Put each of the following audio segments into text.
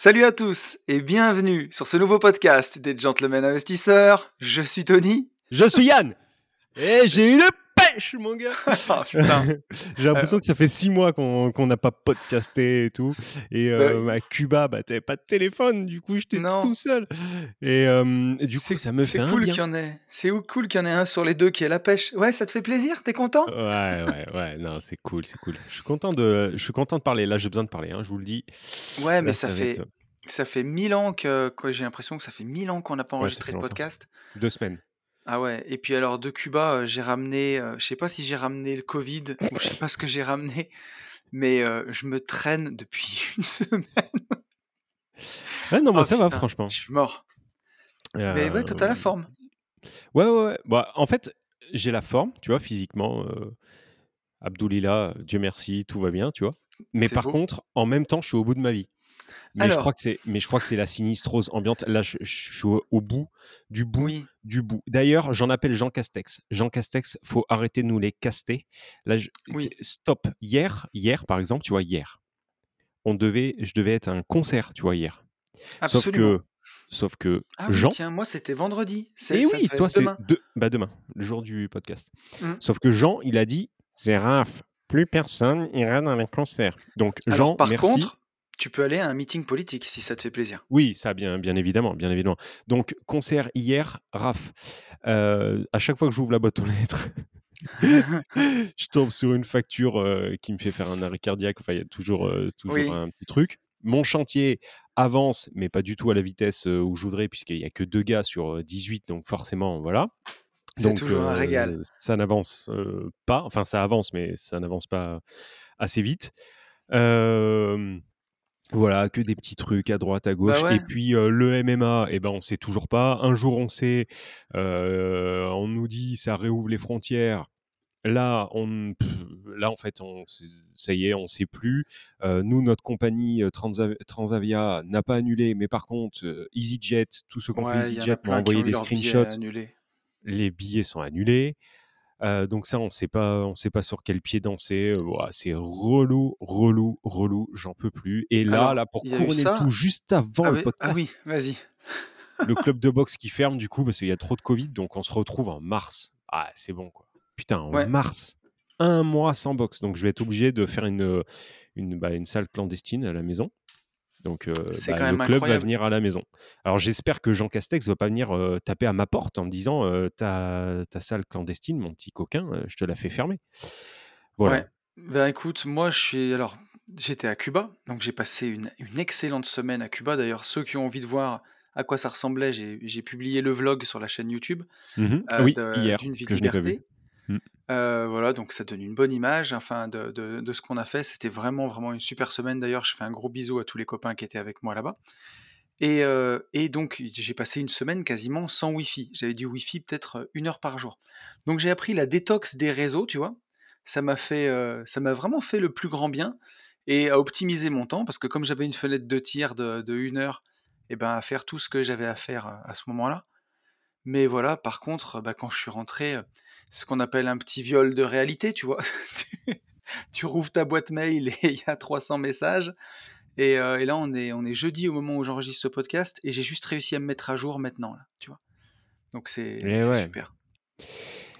Salut à tous et bienvenue sur ce nouveau podcast des Gentlemen Investisseurs. Je suis Tony. Je suis Yann. Et j'ai une pêche, mon gars. Ah, j'ai l'impression que ça fait six mois qu'on qu'on n'a pas podcasté et tout. Et euh, à Cuba, bah, t'avais pas de téléphone, du coup, j'étais tout seul. Et, euh, et du coup, ça me fait cool qu'il y en ait. C'est cool qu'il y en ait un sur les deux qui est la pêche. Ouais, ça te fait plaisir? T'es content? Ouais, ouais, ouais, non, c'est cool, c'est cool. Je suis content de, je suis content de parler. Là, j'ai besoin de parler, hein, je vous le dis. Ouais, mais ça fait être, ça fait mille ans que j'ai l'impression que ça fait mille ans qu'on n'a pas enregistré de podcast. deux semaines. Ah ouais. Et puis alors de Cuba, euh, j'ai ramené, euh, je sais pas si j'ai ramené le Covid ou je sais pas ce que j'ai ramené, mais euh, je me traîne depuis une semaine. Ouais, non, moi, Oh, ça va, putain, franchement. Je suis mort. Mais ouais, toi t'as la Euh, forme. Ouais, ouais, ouais. Bah, en fait, j'ai la forme, tu vois, physiquement. Euh, Abdoulillah, Dieu merci, tout va bien, tu vois. Mais C'est par beau. contre, en même temps, je suis au bout de ma vie. Mais je crois que c'est, mais je crois que c'est la sinistrose ambiante. Là, je, je suis au, bout du bout Oui. du bout. D'ailleurs, j'en appelle Jean Castex. Jean Castex, faut arrêter de nous les caster. Là, je- Oui. stop. Hier, hier, par exemple, tu vois, hier, on devait, je devais être à un concert, tu vois, hier. Sauf Absolument. que, sauf que Ah oui, Jean, tiens, moi c'était vendredi. Et ça oui, toi, c'est demain. de... bah, demain, le jour du podcast. Mm. Sauf que Jean, il a dit c'est Raph, plus personne ira dans les concerts. Donc, Alors Jean, par merci. contre, tu peux aller à un meeting politique si ça te fait plaisir. Oui, ça, bien, bien évidemment, bien évidemment. Donc, concert hier, Raph. Euh, à chaque fois que j'ouvre la boîte aux lettres, je tombe sur une facture euh, qui me fait faire un arrêt cardiaque. Enfin, il y a toujours, euh, toujours Oui. un petit truc. Mon chantier avance, mais pas du tout à la vitesse où je voudrais, puisqu'il n'y a que deux gars sur euh, 18, donc forcément, voilà. C'est toujours un régal. ça n'avance pas. Enfin, ça avance, mais ça n'avance pas assez vite. Euh, voilà, que des petits trucs à droite, à gauche. Bah ouais. Et puis euh, le MMA, eh ben, on sait toujours pas. Un jour, on sait, euh, on nous dit ça réouvre les frontières. Là, on, pff, là en fait, on, ça y est, on sait plus. Euh, nous, notre compagnie Transav- Transavia n'a pas annulé, mais par contre, EasyJet, tous ceux qui ont Ouais, EasyJet m'ont envoyé des billets screenshots. Les billets sont annulés. Euh, donc ça, on sait pas, on sait pas sur quel pied danser. Euh, ouah, c'est relou, relou, relou. J'en peux plus. Et là, Alors, là, pour couronner ça. tout, juste avant Ah le oui, podcast, ah oui, vas-y. le club de boxe qui ferme du coup parce qu'il y a trop de Covid, donc on se retrouve en mars. Ah, c'est bon quoi. Putain, en Ouais. mars, un mois sans boxe, donc je vais être obligé de faire une une, bah, une salle clandestine à la maison. Donc euh, bah, quand le même club incroyable. va venir à la maison. Alors j'espère que Jean Castex va pas venir euh, taper à ma porte en me disant euh, ta, ta salle clandestine, mon petit coquin, euh, je te la fais fermer. Voilà. Ouais. Ben écoute, moi je suis alors j'étais à Cuba, donc j'ai passé une, une excellente semaine à Cuba. D'ailleurs, ceux qui ont envie de voir à quoi ça ressemblait, j'ai publié le vlog sur la chaîne YouTube euh, oui, hier d'une vie de que je n'ai pas liberté. Mm. Euh, voilà, donc ça donne une bonne image, enfin de, de- ce qu'on a fait. C'était vraiment vraiment une super semaine. D'ailleurs, je fais un gros bisou à tous les copains qui étaient avec moi là-bas. Et, euh, et donc j'ai passé une semaine quasiment sans Wi-Fi. J'avais du Wi-Fi peut-être euh, une heure par jour. Donc j'ai appris la détox des réseaux, tu vois. Ça m'a fait, ça m'a vraiment fait le plus grand bien et à optimiser mon temps parce que comme j'avais une fenêtre de tir de, une heure, et ben à faire tout ce que j'avais à faire à ce moment-là. Mais voilà, par contre, bah, quand je suis rentré, ce qu'on appelle un petit viol de réalité, tu vois. tu, tu rouvres ta boîte mail et il y a 300 messages. Et, euh, et là, on est, on est jeudi au moment où j'enregistre ce podcast et j'ai juste réussi à me mettre à jour maintenant, là, tu vois. Donc c'est ouais. super.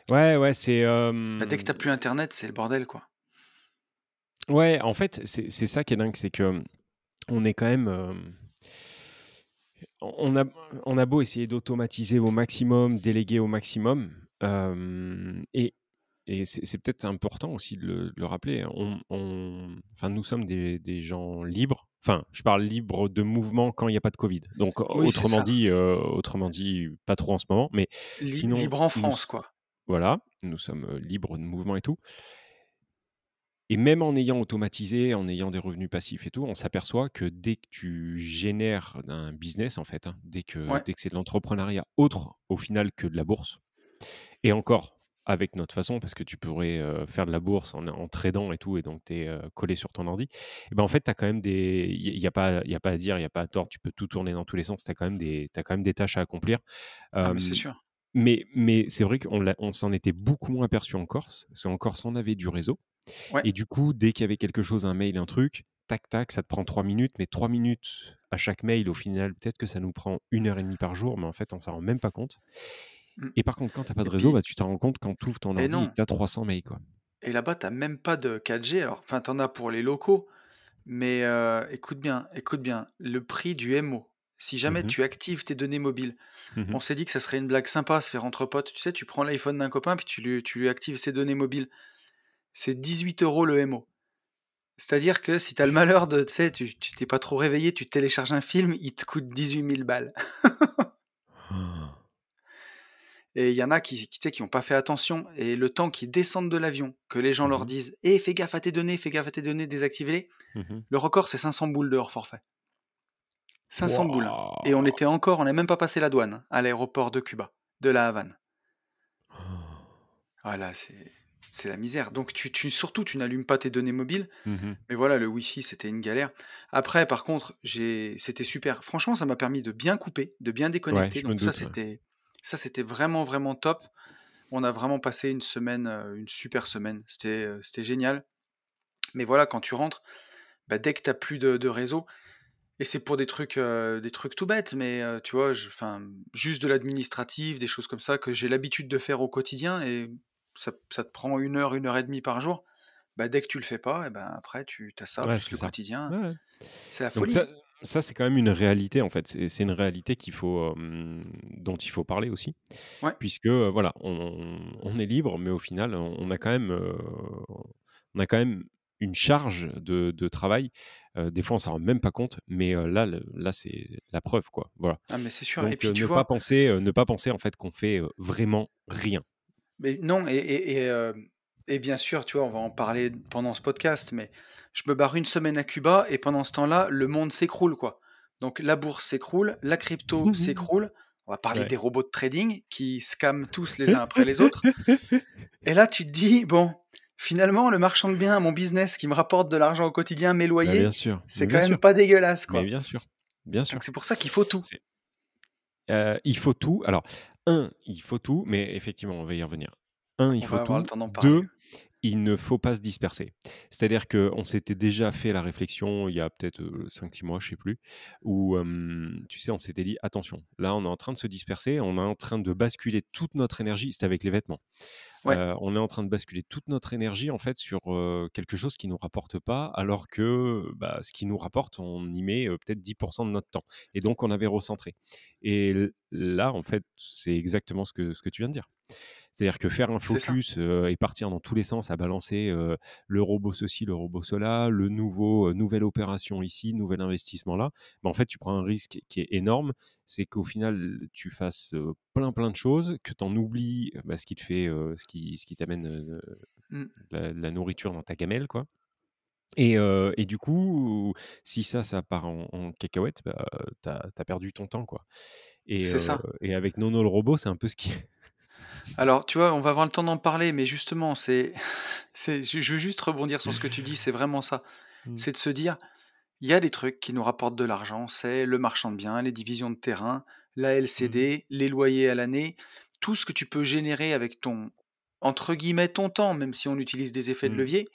Ouais, ouais, c'est. Bah, dès que t'as plus internet, c'est le bordel, quoi. Ouais, en fait, c'est c'est ça qui est dingue, c'est que on est quand même. euh, on, a, on a beau essayer d'automatiser au maximum, déléguer au maximum, euh, et, et c'est peut-être important aussi de le, de le rappeler. hein, On, on- enfin, nous sommes des, des gens libres. Enfin, je parle libre de mouvement quand il n'y a pas de Covid. Donc, Oui, autrement dit, euh, autrement dit, pas trop en ce moment, mais Li- sinon, libre en nous- France, quoi. voilà, nous sommes libres de mouvement et tout. et même en ayant automatisé, en ayant des revenus passifs et tout, on s'aperçoit que dès que tu génères un business, en fait, hein, dès que Ouais. dès que c'est de l'entrepreneuriat autre, au final, que de la bourse et encore avec notre façon, parce que tu pourrais, heu, faire de la bourse en en tradant et tout et donc tu es, heu, collé sur ton ordi et ben, en fait, tu as quand même des il y a pas y a pas à dire, il y a pas à tort, tu peux tout tourner dans tous les sens, tu as quand même des as quand même des tâches à accomplir. Ah mais c'est sûr. mais mais c'est vrai qu'on s'en était beaucoup moins aperçu en Corse, parce qu'en Corse, on avait du réseau Ouais. et du coup, dès qu'il y avait quelque chose, un mail, un truc, tac, tac, ça te prend 3 minutes, mais 3 minutes à chaque mail, au final, peut-être que ça nous prend 1 heure et demie par jour, mais en fait, on s'en rend même pas compte et par contre, quand tu as pas de réseau, puis bah, tu t'en rends compte quand tu ouvres ton ordi tu as 300 mails, quoi. et là-bas, tu as même pas de 4G alors enfin, tu en as pour les locaux, mais heu, écoute bien, écoute bien, le prix du MO, si Mmh jamais mh. tu actives tes données mobiles, Mmh mh. on s'est dit que ça serait une blague sympa à se faire entre potes, tu sais, tu prends l'iPhone d'un copain puis tu lui tu lui actives ses données mobiles. C'est 18 € le MO. C'est-à-dire que si tu as le malheur de tu sais, tu tu t'es pas trop réveillé, tu télécharges un film, il te coûte 18 000 balles. Et il y en a qui qui qui ont pas fait attention et le temps qu'ils descendent de l'avion, que les gens Mmh leur disent: «Eh, fais gaffe à tes données, fais gaffe à tes données, désactive-les». Mmh mh. Le record, c'est 500 boules de hors forfait. 500 boules et on était encore on n'a même pas passé la douane, à l'aéroport de Cuba, de La Havane. Ah là, c'est c'est la misère. Donc tu tu surtout, tu n'allumes pas tes données mobiles, Mmh mh. mais voilà, le wifi, c'était une galère. Après, par contre, j'ai c'était super. Franchement, ça m'a permis de bien couper, de bien déconnecter, donc ça, doute, ouais. c'était ça, c'était vraiment, vraiment top. On a vraiment passé une semaine, heu, une super semaine. C'était, heu, c'était génial. Mais voilà, quand tu rentres, bah, dès que tu as plus de de réseau et c'est pour des trucs, heu, des trucs tout bêtes, mais tu vois, je enfin, juste de l'administratif, des choses comme ça que j'ai l'habitude de faire au quotidien et ça ça te prend 1 heure, 1 heure et demie par jour. Bah, dès que tu le fais pas et ben, après tu as ça Ouais, plus le ça. quotidien. Ouais. C'est la Donc folie, ça. Ça, c'est quand même une réalité, en fait. C'est une réalité qu'il faut, hem, dont il faut parler aussi Ouais, puisque, voilà, on on est libre, mais au final, on a quand même, on a quand même une charge de de travail. Des fois, on s'en rend même pas compte, mais là, le là, c'est la preuve, quoi. Voilà. ah mais c'est sûr et Donc puis heu, tu ne pas vois penser, heu, ne pas penser, en fait, qu'on fait, vraiment rien. Mais non et et et et bien sûr, tu vois, on va en parler pendant ce podcast, mais je me barre une semaine à Cuba et pendant ce temps-là, le monde s'écroule, quoi. Donc la bourse s'écroule, la crypto s'écroule. On va parler Ouais. des robots de trading qui scamment tous les uns après les autres. Et là, tu te dis: «Bon, finalement, le marchand de biens, mon business qui me rapporte de l'argent au quotidien, mes Bah, loyers, c'est quand bien même sûr, pas dégueulasse, mais quoi». bien sûr, bien Donc sûr. c'est pour ça qu'il faut tout. Heu, il faut tout. Alors, un, il faut tout, mais effectivement, on va y revenir. Un, il On faut tout. 2, il ne faut pas se disperser. C'est-à-dire qu'on s'était déjà fait la réflexion il y a peut-être, heu, 5-6 mois, je sais plus, où, tu sais, on s'était dit: «Attention, là, on est en train de se disperser, on est en train de basculer toute notre énergie» c'était avec les vêtements. Ouais, on est en train de basculer toute notre énergie, en fait, sur, quelque chose qui nous rapporte pas, alors que, bah, ce qui nous rapporte, on y met, peut-être 10 de notre temps et donc on avait recentré et là, en fait, c'est exactement ce que ce que tu viens de dire. C'est-à-dire que faire un focus, et partir dans tous les sens à balancer, le robot ceci, le robot cela, le nouveau, nouvelle opération ici, nouvel investissement là, bah, en fait, tu prends un risque qui est énorme. C'est qu'au final, tu fasses, plein, plein de choses, que tu en oublies, bah, ce qui te fait, ce qui ce qui t'amène, de la nourriture dans ta gamelle, quoi et et du coup, si ça, ça part en en cacahuète, bah, tu as perdu ton temps, quoi et ça. et avec Nono le robot, c'est un peu ce qui Alors, tu vois, on va avoir le temps d'en parler, mais justement, c'est je veux juste rebondir sur ce que tu dis, c'est vraiment ça. Mmh. C'est de se dire, il y a des trucs qui nous rapportent de l'argent, c'est le marchand de biens, les divisions de terrain, la Mmh LCD, les loyers à l'année, tout ce que tu peux générer avec ton, entre guillemets, ton temps, même si on utilise des effets de Mmh. levier.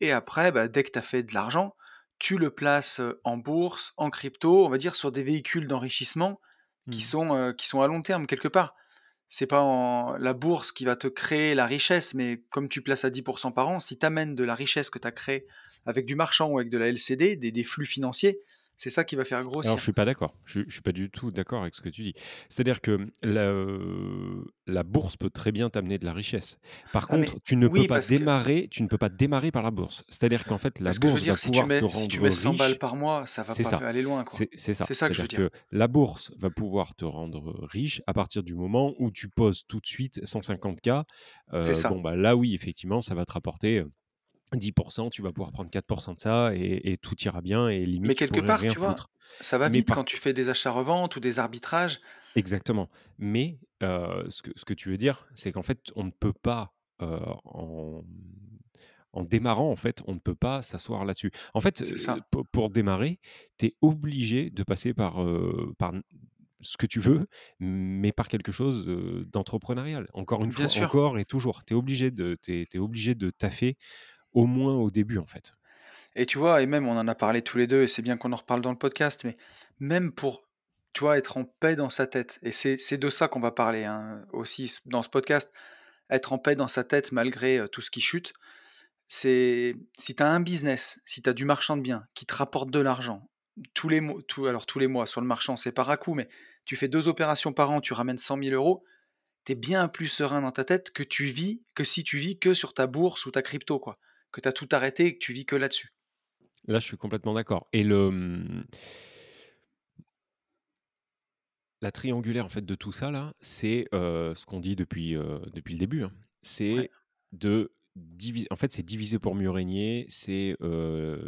Et après, bah, dès que tu as fait de l'argent, tu le places en bourse, en crypto, on va dire sur des véhicules d'enrichissement qui Mmh. sont, euh, qui sont à long terme quelque part. C'est pas en la bourse qui va te créer la richesse, mais comme tu places à 10% par an, si tu amènes de la richesse que tu as créée avec du marchand ou avec de la LCD, des des flux financiers, c'est ça qui va faire Alors je grossir. suis pas d'accord. Je je suis pas du tout d'accord avec ce que tu dis. C'est-à-dire que, la, la bourse peut très bien t'amener de la richesse. Par Ah contre, tu ne peux pas que démarrer tu ne peux pas démarrer par la bourse. C'est-à-dire qu'en fait, la parce que je veux bourse va dire, si tu pouvoir te mets si tu rendre mets 100 balles riche par mois, ça va pas ça, aller loin, c'est ça. C'est ça que je veux dire. que la bourse va pouvoir te rendre, riche à partir du moment où tu poses tout de suite 150 K. C'est Heu, bon, bah, là oui, effectivement, ça va te rapporter, 10% tu vas pouvoir prendre 4% de ça et et tout ira bien et Mais limite, tu quelque pourrais part, rien tu vois, foutre. ça va Mais vite par quand tu fais des achats-reventes ou des arbitrages. exactement. Mais heu, ce que ce que tu veux dire, c'est qu'en fait, on ne peut pas, heu, en en démarrant, en fait, on ne peut pas s'asseoir là-dessus. En fait, ça. pour démarrer, tu es obligé de passer par, par ce que tu veux, mais par quelque chose, d'entrepreneurial. Encore une Bien fois, sûr. encore et toujours. Tu es obligé de tu es obligé de taffer, au moins au début, en fait. Et tu vois, et même on en a parlé tous les 2 et c'est bien qu'on en reparle dans le podcast, mais même pour, tu vois, être en paix dans sa tête et c'est de ça qu'on va parler, hein, aussi dans ce podcast. Être en paix dans sa tête malgré, heu, tout ce qui chute. C'est si tu as un business, si tu as du marchand de biens qui te rapporte de l'argent tous les mois alors tous les mois sur le marchand, c'est par à-coups, mais tu fais 2 opérations par an, tu ramènes 100 000 €, tu es bien plus serein dans ta tête que tu vis que si tu vis que sur ta bourse ou ta crypto, quoi. Que tu as tout arrêté et que tu vis que là-dessus. Là, je suis complètement d'accord et le, mmh la triangulaire, en fait, de tout ça là, c'est, heu, ce qu'on dit depuis, depuis le début, hein. Ouais, C'est de diviser en fait, c'est diviser pour mieux régner, c'est,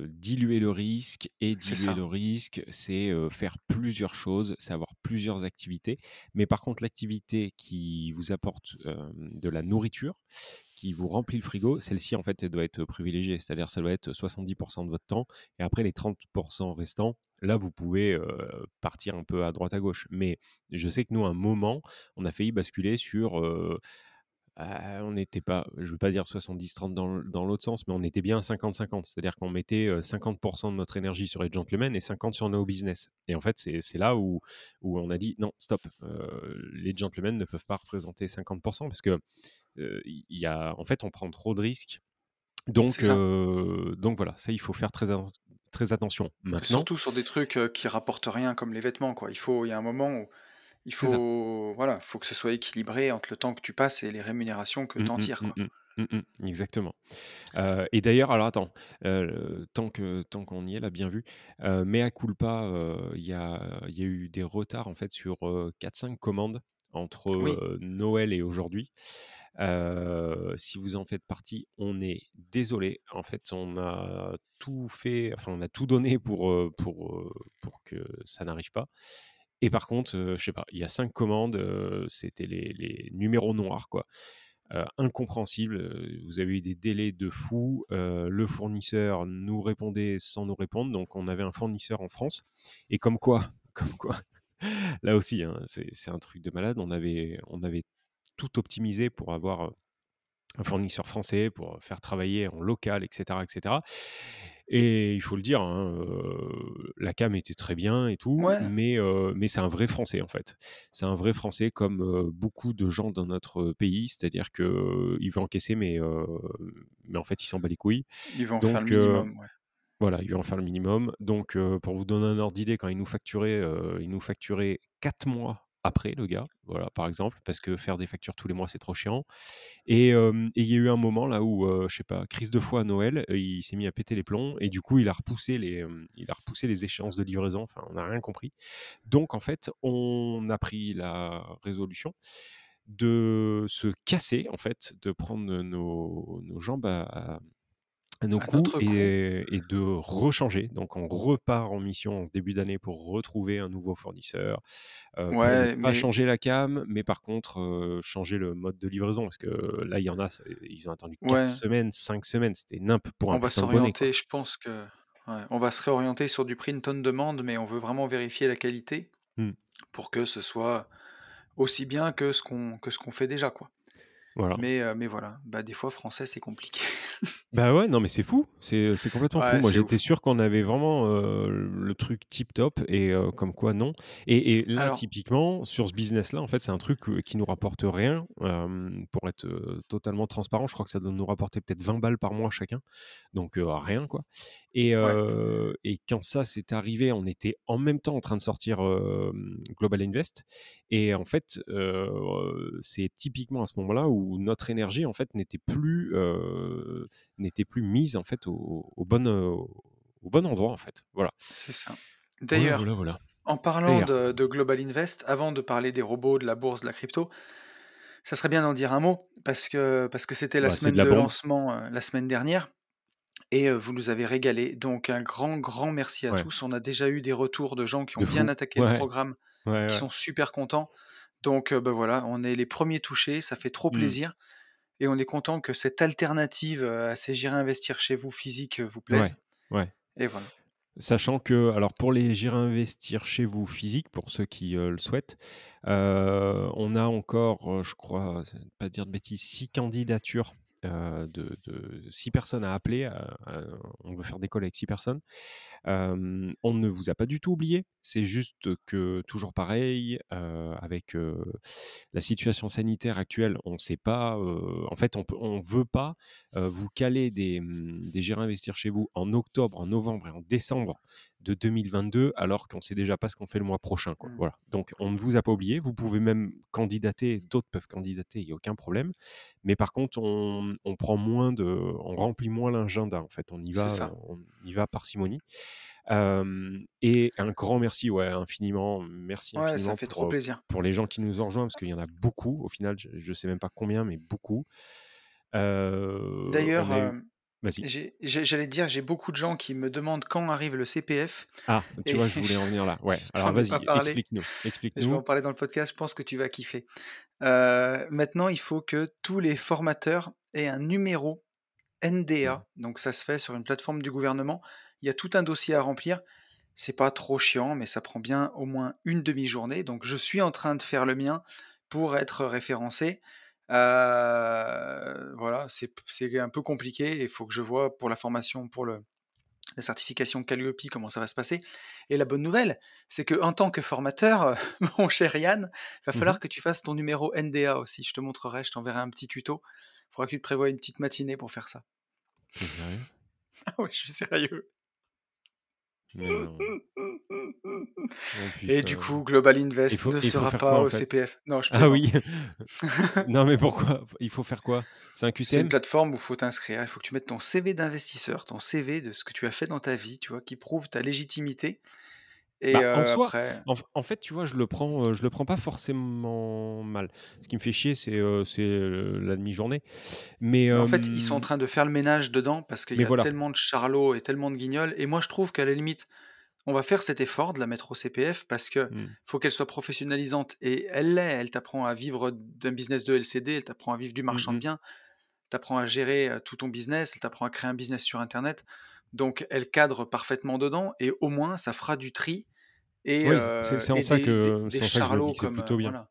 diluer le risque et diluer le risque, c'est, faire plusieurs choses, c'est avoir plusieurs activités. Mais par contre, l'activité qui vous apporte, de la nourriture, qui vous remplit le frigo, celle-ci, en fait, elle doit être privilégiée. C'est-à-dire, ça doit être 70% de votre temps et après les 30% restants, là, vous pouvez, partir un peu à droite à gauche. Mais je sais que nous, à un moment, on a failli basculer sur, ah, on n'était pas je ne veux pas dire 70-30 dans dans l'autre sens, mais on était bien à 50-50. C'est-à-dire qu'on mettait, heu, 50 de notre énergie sur les gentlemen et 50 sur nos business. Et en fait, c'est là où où on a dit: «Non, stop, les gentlemen ne peuvent pas représenter 50 parce que, y a en fait, on prend trop de risques. Donc donc voilà, ça, il faut faire très très attention. Maintenant Surtout sur des trucs, qui rapportent rien comme les vêtements, quoi. Il faut il y a un moment où il c'est ça. faut voilà, faut que ce soit équilibré entre le temps que tu passes et les rémunérations que Mmh tu en mh, tires, mmh quoi. Mmh. Exactement. Heu et d'ailleurs alors attends, heu, tant que tant qu'on y est là, bien vu, heu, mea culpa, heu, il y a il y a eu des retards en fait sur, heu, 4-5 commandes entre, Oui, Noël et aujourd'hui. Si vous en faites partie, on est désolé. En fait, on a tout fait, enfin on a tout donné pour, pour, pour que ça n'arrive pas et par contre, heu, je sais pas, il y a 5 commandes, c'était les numéros noirs quoi. Incompréhensible, vous avez eu des délais de fou, le fournisseur nous répondait sans nous répondre, donc on avait un fournisseur en France et comme quoi comme quoi, là aussi, hein, c'est un truc de malade, on avait on avait tout optimisé pour avoir, un fournisseur français, pour faire travailler en local et cetera et il faut le dire, hein, la cam était très bien et tout, ouais, mais mais c'est un vrai Français, en fait. C'est un vrai Français comme, beaucoup de gens dans notre pays, c'est-à-dire qu'il veut encaisser mais mais en fait, il s'en bat les couilles. vont faire le Donc heu, minimum, ouais. voilà, il veut en faire le minimum. Donc pour vous donner un ordre d'idée, quand il nous facturait, il nous facturait 4 mois après, le gars, voilà, par exemple, parce que faire des factures tous les mois, c'est trop chiant. Et il y a eu un moment là où, heu, je sais pas, crise de foi à Noël, il s'est mis à péter les plombs et du coup, il a repoussé les, il a repoussé les échéances de livraison, enfin, on n'a rien compris. Donc en fait, on a pris la résolution de se casser, en fait, de prendre nos nos jambes à nos À coups notre coup et et de rechanger. Donc on repart en mission en début d'année pour retrouver un nouveau fournisseur, ouais, pas changer la cam, mais par contre, heu, changer le mode de livraison. Parce que là, il y en a, ils ont attendu 4 ouais, semaines, 5 semaines, c'était nimp pour un on va s'orienter, je pense que ouais, on va se réorienter sur du print on demand, mais on veut vraiment vérifier la qualité Mmh. pour que ce soit aussi bien que ce qu'on que ce qu'on fait déjà, quoi. Voilà. Mais heu, mais voilà, bah, des fois français, c'est compliqué. Bah, ouais, non, mais c'est fou, c'est, c'est complètement fou. Moi, j'étais sûr qu'on avait vraiment, heu, le truc tip top et comme quoi non et et là, Alors typiquement, sur ce business-là, en fait, c'est un truc, qui nous rapporte rien, pour être, totalement transparent. Je crois que ça doit nous rapporter peut-être 20 balles par mois chacun, donc rien, quoi et ouais, et quand ça s'est arrivé, on était en même temps en train de sortir, Global Invest et en fait, c'est typiquement à ce moment-là où notre énergie, en fait, n'était plus, n'était plus mise en fait au au bon, au bon endroit en fait. Voilà. c'est ça. D'ailleurs, voilà, voilà. en parlant de de Global Invest, avant de parler des robots, de la bourse, de la crypto, ça serait bien d'en dire un mot parce que parce que c'était la bah, de semaine la de lancement, la semaine dernière et vous nous avez régalés. Donc un grand, grand merci à Ouais. tous. On a déjà eu des retours de gens qui ont De bien attaqué le programme, Ouais, qui sont super contents. Donc bah, voilà, on est les premiers touchés, ça fait trop Mmh. plaisir et on est content que cette alternative, à ces J'irai investir chez vous physique, vous plaise Ouais, ouais. et voilà. Sachant que alors pour les J'irai investir chez vous physique, pour ceux qui, le souhaitent, on a encore, je crois, pas dire de bêtises, 6 candidatures, de de 6 personnes à appeler, on veut faire des calls avec 6 personnes. On ne vous a pas du tout oublié, c'est juste que toujours pareil, avec, la situation sanitaire actuelle, on sait pas, en fait, on on veut pas, vous caler des, mmh, des investir chez vous en octobre, en novembre et en décembre de 2022 alors qu'on sait déjà pas ce qu'on fait le mois prochain, quoi. Mmh. Voilà, donc on ne vous a pas oublié, vous pouvez même candidater, d'autres peuvent candidater, il y a aucun problème. Mais par contre, on on prend moins de on remplit moins l'agenda, en fait, on y va, on y va parcimonie. Et un grand merci, ouais, infiniment, merci Ouais, ça infiniment fait pour, trop heu, plaisir. pour les gens qui nous ont rejoints parce qu'il y en a beaucoup au final, je je sais même pas combien, mais beaucoup. On D'ailleurs, j'allais dire, j'ai beaucoup de gens qui me demandent quand arrive le CPF Ah, tu et vois, je voulais en venir là. Ouais, alors vas-y, explique-nous, Je vais en parler dans le podcast, je pense que tu vas kiffer. Maintenant, il faut que tous les formateurs aient un numéro Mmh. NDA, donc ça se fait sur une plateforme du gouvernement. Il y a tout un dossier à remplir. C'est pas trop chiant, mais ça prend bien au moins une demi-journée. Donc je suis en train de faire le mien pour être référencé. Heu, voilà, c'est un peu compliqué. Il faut que je vois pour la formation, pour le la certification Calliope, comment ça va se passer. Et la bonne nouvelle, c'est qu'en tant que formateur, mon cher Yann, va Mmh mh. falloir que tu fasses ton numéro NDA aussi. Je te montrerai, je t'enverrai un petit tuto. Faudra que tu te prévois une petite matinée pour faire ça. Sérieux? Ah ouais, je suis sérieux. Non. Oh Et du coup, Global Il Invest faut ne il sera quoi, pas en au fait? CPF. Non, je Ah oui. Non, mais pourquoi? Il faut faire quoi? C'est un C'est une QCM? plateforme où faut t'inscrire. Il faut que tu mettes ton CV d'investisseur, ton CV de ce que tu as fait dans ta vie, tu vois? Qui prouve ta légitimité et Bah, en heu, soi, après en en fait, tu vois, je le prends, je le prends pas forcément mal. Ce qui me fait chier, c'est, la demi-journée. Mais, Mais en fait, ils sont en train de faire le ménage dedans parce qu'il y a voilà. tellement de charlots et tellement de guignols et moi je trouve qu'à la limite, on va faire cet effort de la mettre au CPF parce que Mmh. faut qu'elle soit professionnalisante et elle l'est. Elle t'apprend à vivre d'un business de LCD, elle t'apprend à vivre du Mmh marchand de biens, t'apprend à gérer, tout ton business, elle t'apprend à créer un business sur internet. Donc elle cadre parfaitement dedans et au moins ça fera du tri et Oui, c'est en que en ça que que c'est plutôt bien. voilà,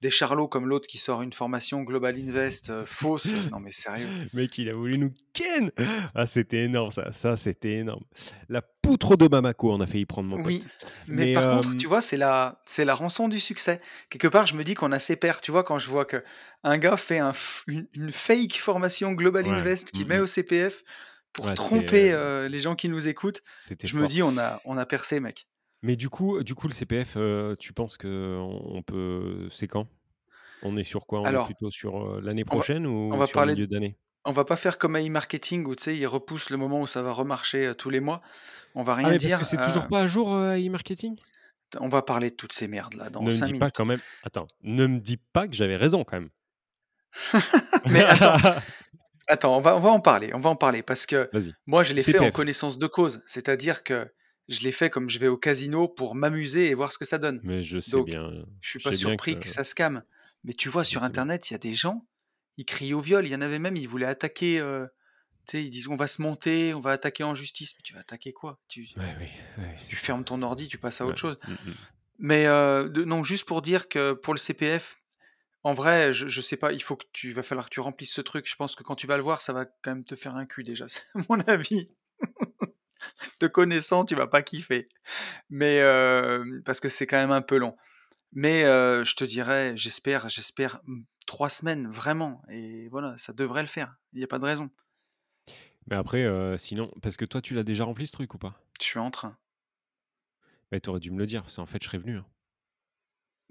des charlots comme l'autre qui sort une formation Global Invest, heu, fausse, non mais sérieux. Mec, il a voulu nous ken! Ah, c'était énorme ça, ça, c'était énorme. La poutre de Bamako, on a failli prendre mon Oui, pote. mais Mais, par contre, tu vois, c'est la c'est la rançon du succès. Quelque part, je me dis qu'on a ses pairs, tu vois? Quand je vois qu'un gars fait un une une fake formation Global ouais, Invest qu'il met mmh mh. au CPF pour Ouais, tromper, les gens qui nous écoutent, je me dis: «On a on a percé mec». Mais du coup du coup, le CPF, heu, tu penses qu'on on peut c'est quand? On est sur quoi? On est plutôt sur, heu, l'année on va prochaine on ou va sur parler milieu d'année? on va pas faire comme e-marketing où tu sais, ils repoussent le moment où ça va remarcher, heu, tous les mois. On va Ah rien mais parce que dire, c'est toujours pas à jour, heu, e-marketing? on va parler de toutes ces merdes là dans Ne me 5 dis pas minutes. quand même attends, ne me dis pas que j'avais raison quand même? Mais attends Attends, on va on va en parler, on va en parler parce que Vas-y. moi, je l'ai fait en CPF, connaissance de cause. C'est-à-dire que je l'ai fait comme je vais au casino pour m'amuser et voir ce que ça donne. mais je sais Donc, bien, je suis pas que surpris que ça scam. Mais tu vois, je sur internet, il y a des gens, ils crient au viol. Il y en avait même, ils voulaient attaquer, heu, tu sais, ils disent: «On va se monter, on va attaquer en justice». Mais tu vas attaquer quoi? Tu Ouais, oui, ouais, tu c'est ça. fermes ton ordi, tu passes à Ouais. autre chose. Mmh mh. Mais, de non, juste pour dire que pour le CPF, en vrai, je je sais pas, il faut que tu va falloir que tu remplisses ce truc. Je pense que quand tu vas le voir, ça va quand même te faire un cul déjà, c'est mon avis. Te connaissant, tu vas pas kiffer. Mais, hem, parce que c'est quand même un peu long. Mais, heu, je te dirais, j'espère j'espère, mmh, 3 semaines, vraiment et voilà, ça devrait le faire. Il y a pas de raison. Mais après, heu, sinon parce que toi, tu l'as déjà rempli ce truc ou pas? Je suis en train. Bah, tu aurais dû me le dire, parce qu'en fait, je serais venu, hein.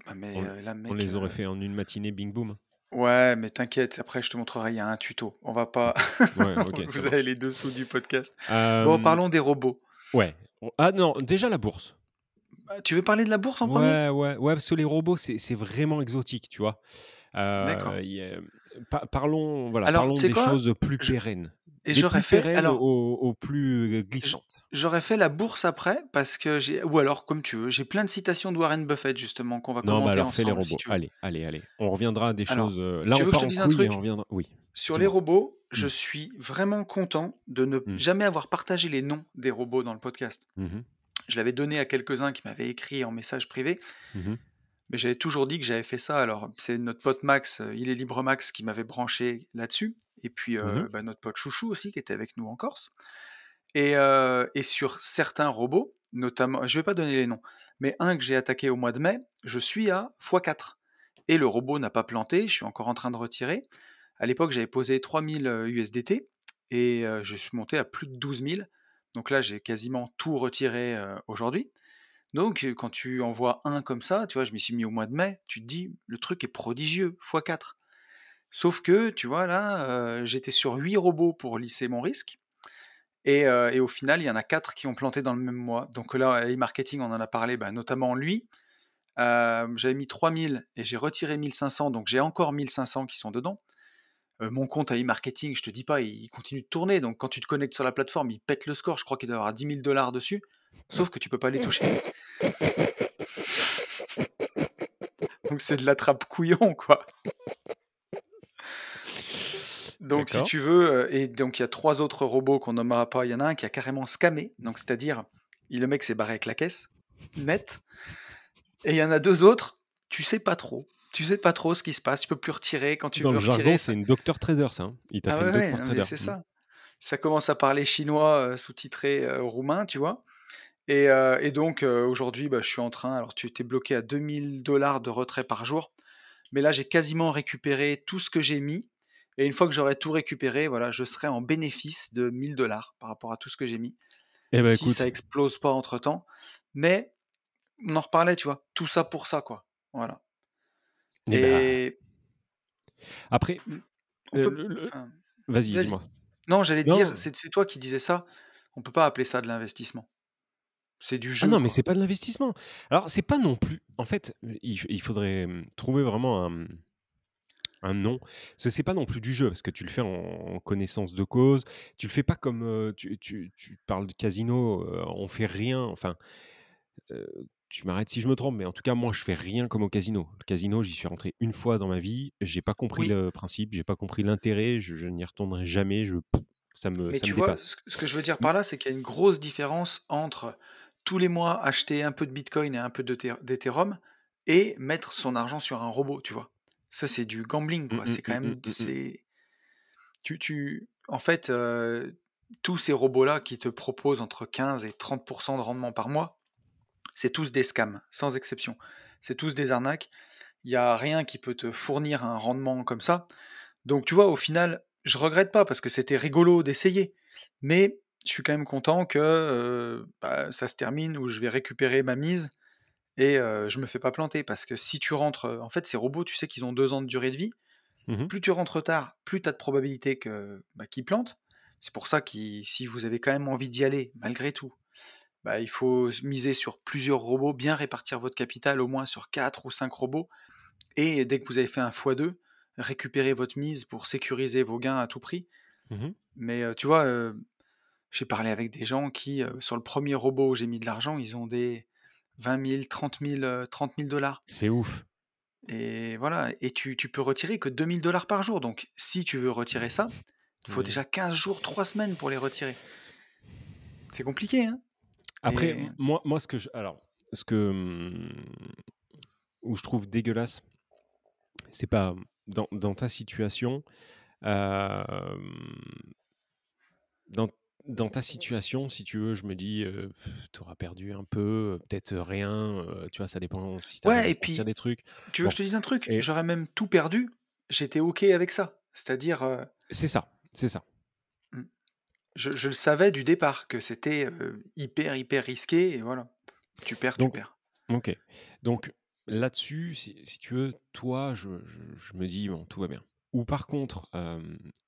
Bah, mais, On on les aurait fait en une matinée, bing boum. Ouais, mais t'inquiète, après je te montrerai, il y a un tuto. On va pas. Ouais, OK, ça vous avez marche. les dessous du podcast. Bon, Hem, parlons des robots. ouais. Ah non, déjà la bourse. Bah, tu veux parler de la bourse en premier? Ouais, ouais, ouais, parce que les robots, c'est c'est vraiment exotique, tu vois? D'accord. Heu, il y a pa parlons, voilà, Alors, parlons tu sais des quoi? choses plus Je pérennes. Et j'aurais fait alors aux aux plus, heu, j glissantes. j'aurais fait la bourse après parce que j'ai ou alors comme tu veux, j'ai plein de citations de Warren Buffett justement qu'on va Non, bah, commenter alors fais les ensemble si robots. tu. Allez, allez, allez. On reviendra à des Alors, choses, heu là tu on veux que je te dise un truc? reviendra oui, Sur les robots, je Mmh. suis vraiment content de ne Mmh. jamais avoir partagé les noms des robots dans le podcast. Mmh mh. Je l'avais donné à quelques-uns qui m'avaient écrit en message privé mais j'avais toujours dit que j'avais fait ça. Alors, c'est notre pote Max, heu, il est libre Max qui m'avait branché là-dessus et puis, Mmh bah, notre pote Chouchou aussi qui était avec nous en Corse et sur certains robots, notamment je vais pas donner les noms, mais un que j'ai attaqué au mois de mai, je suis à x4 et le robot n'a pas planté, je suis encore en train de retirer. À l'époque, j'avais posé 3000, heu, USDT et je suis monté à plus de 12 000 donc là, j'ai quasiment tout retiré, aujourd'hui. Donc quand tu en vois un comme ça, tu vois, je m'y suis mis au mois de mai, tu te dis: «Le truc est prodigieux, x4». Sauf que, tu vois, là, heu, j'étais sur 8 robots pour lisser mon risque et heu et au final, il y en a 4 qui ont planté dans le même mois. Donc là, e-marketing, on en a parlé, bah, notamment lui. Hem, j'avais mis 3000 et j'ai retiré 1500, donc j'ai encore 1500 qui sont dedans. Mon compte à e-marketing, je te dis pas, il continue de tourner, donc quand tu te connectes sur la plateforme, il pète le score. Je crois qu'il doit avoir 10 000 $ dessus, sauf que tu peux pas les toucher. Donc c'est de l'attrape couillon, quoi. Donc si tu veux, heu et donc il y a 3 autres robots qu'on nommera pas. Il y en a un qui a carrément scammé, donc c'est-à-dire, il le mec s'est barré avec la caisse, net et il y en a 2 autres, tu sais pas trop. Tu sais pas trop ce qui se passe, tu peux plus retirer, quand tu Dans veux le retirer jargon, c'est une docteur trader ça, hein. Il t'a ah fait ouais, une docteur trader. c'est ça. Ça commence à parler chinois, heu, sous-titré, heu, roumain, tu vois? Et et donc aujourd'hui, bah, je suis en train alors tu étais bloqué à 2000 $ de retrait par jour, mais là, j'ai quasiment récupéré tout ce que j'ai mis et une fois que j'aurai tout récupéré, voilà, je serai en bénéfice de 1000 $ par rapport à tout ce que j'ai mis. Eh bah, Si ça explose pas entre temps, mais on en reparlait, tu vois? Tout ça pour ça, quoi. Voilà. Eh bah Et après, peut le enfin, vas-y, dis-moi. Non, j'allais te dire, c'est toi qui disais ça, on peut pas appeler ça de l'investissement. C'est du Ah jeu, non, mais c'est pas de l'investissement. Alors c'est pas non plus en fait, il faudrait, mmh, trouver vraiment un, un nom. Que c'est pas non plus du jeu, parce que tu le fais en en connaissance de cause. Tu le fais pas comme, tu tu tu parles de casino, heu, on fait rien, enfin, tu m'arrêtes si je me trompe, mais en tout cas, moi, je fais rien comme au casino. Le casino, j'y suis rentré une fois dans ma vie, j'ai pas compris Oui. le principe, j'ai pas compris l'intérêt, je je n'y retournerai jamais, je ça me Mais ça tu me vois, dépasse. ce ce que je veux dire Mmh. par là, c'est qu'il y a une grosse différence entre tous les mois acheter un peu de bitcoin et un peu d'Ether d'Ethereum et mettre son argent sur un robot, tu vois? Ça, c'est du gambling, Mmh quoi. mh, C'est quand mmh mh, même mmh c'est tu tu en fait, tous ces robots-là qui te proposent entre 15 et 30% de rendement par mois, c'est tous des scams, sans exception. C'est tous des arnaques. Il y a rien qui peut te fournir un rendement comme ça. Donc tu vois, au final, je regrette pas parce que c'était rigolo d'essayer, mais je suis quand même content que, bah, ça se termine, où je vais récupérer ma mise et heu, je me fais pas planter. Parce que si tu rentres, en fait, ces robots, tu sais qu'ils ont 2 ans de durée de vie. Mmh mh. Plus tu rentres tard, plus tu as de probabilité que, bah, qu'ils plantent. C'est pour ça qui si vous avez quand même envie d'y aller, malgré tout, bah, il faut miser sur plusieurs robots, bien répartir votre capital au moins sur 4 ou 5 robots et dès que vous avez fait un x2, récupérer votre mise pour sécuriser vos gains à tout prix. Mmh mh. Mais tu vois, j'ai parlé avec des gens qui, sur le 1er robot où j'ai mis de l'argent, ils ont des 20 000-30 000, heu, 30 000 $ C'est ouf. et voilà et tu tu peux retirer que 2000 $ par jour. Donc si tu veux retirer ça, il faut déjà 15 jours, 3 semaines pour les retirer. C'est compliqué, hein Après, et moi moi, ce que je alors, ce que, où je trouve dégueulasse c'est pas, mmh, dans dans ta situation, hem dans dans ta situation, si tu veux, je me dis, heu, tu auras perdu un peu, peut-être rien, tu vois? Ça dépend si tu Ouais et sortir puis, des trucs. tu veux que je te dise un truc? et J'aurais même tout perdu, j'étais OK avec ça. C'est-à-dire, C'est ça, c'est ça. Mmh. Je je le savais du départ que c'était, hyper, hyper risqué et voilà. Tu perds, tu Donc perds. OK. Donc là-dessus, si si tu veux, toi, je je je me dis: «Bon, tout va bien». Ou par contre,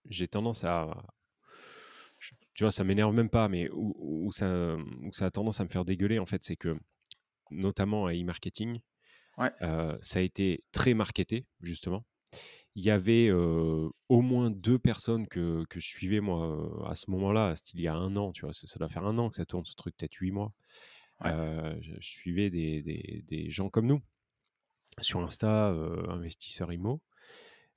j'ai tendance à tu vois? Ça m'énerve même pas, mais où où ça, où ça a tendance à me faire dégueuler, en fait, c'est que, notamment à e-marketing, Ouais. heu, ça a été très marketé, justement il y avait, heu, au moins 2 personnes que que je suivais moi, heu, à ce moment-là, il y a 1 an, tu vois? Ça ça doit faire 1 an que ça tourne ce truc, peut-être 8 mois. Ouais. Je je suivais des des des gens comme nous sur Insta, investisseurs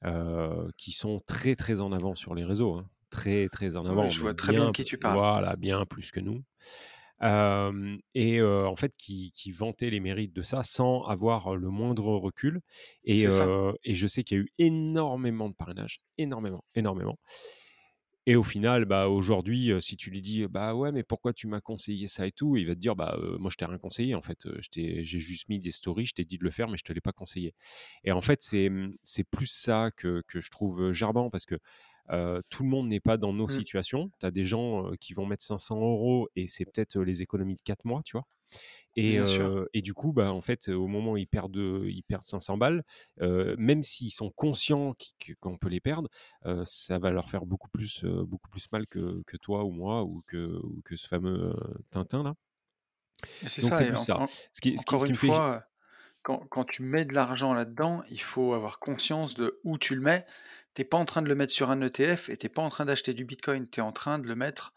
heu, qui sont très, très en avant sur les réseaux, hein. Très, très en Ouais, avant, je vois très bien bien qui tu parles. voilà, bien plus que nous. Et en fait, qui qui vantaient les mérites de ça sans avoir le moindre recul et et je sais qu'il y a eu énormément de parrainage, énormément, énormément et au final, bah, aujourd'hui, si tu lui dis: «Bah, ouais, mais pourquoi tu m'as conseillé ça et tout?» il va te dire: «Bah, moi je t'ai rien conseillé en fait, j'ai juste mis des stories, je t'ai dit de le faire, mais je te l'ai pas conseillé» et en fait, c'est, mmh, plus ça que que je trouve, gerbant parce que, tout le monde n'est pas dans nos Mmh. situations. Tu as des gens, qui vont mettre 500 € et c'est peut-être, les économies de 4 mois, tu vois? Et du coup, bah, en fait, au moment où ils perdent, ils perdent 500 balles, même s'ils sont conscients qu'on peut les perdre, ça va leur faire beaucoup plus, beaucoup plus mal que que toi ou moi ou que ou que ce fameux, Tintin là. C'est ça ça. Ce qui ce qui encore ce qui une me fait fois, heu, quand quand tu mets de l'argent là-dedans, il faut avoir conscience de où tu le mets. Tu es pas en train de le mettre sur un ETF et tu es pas en train d'acheter du bitcoin. Tu es en train de le mettre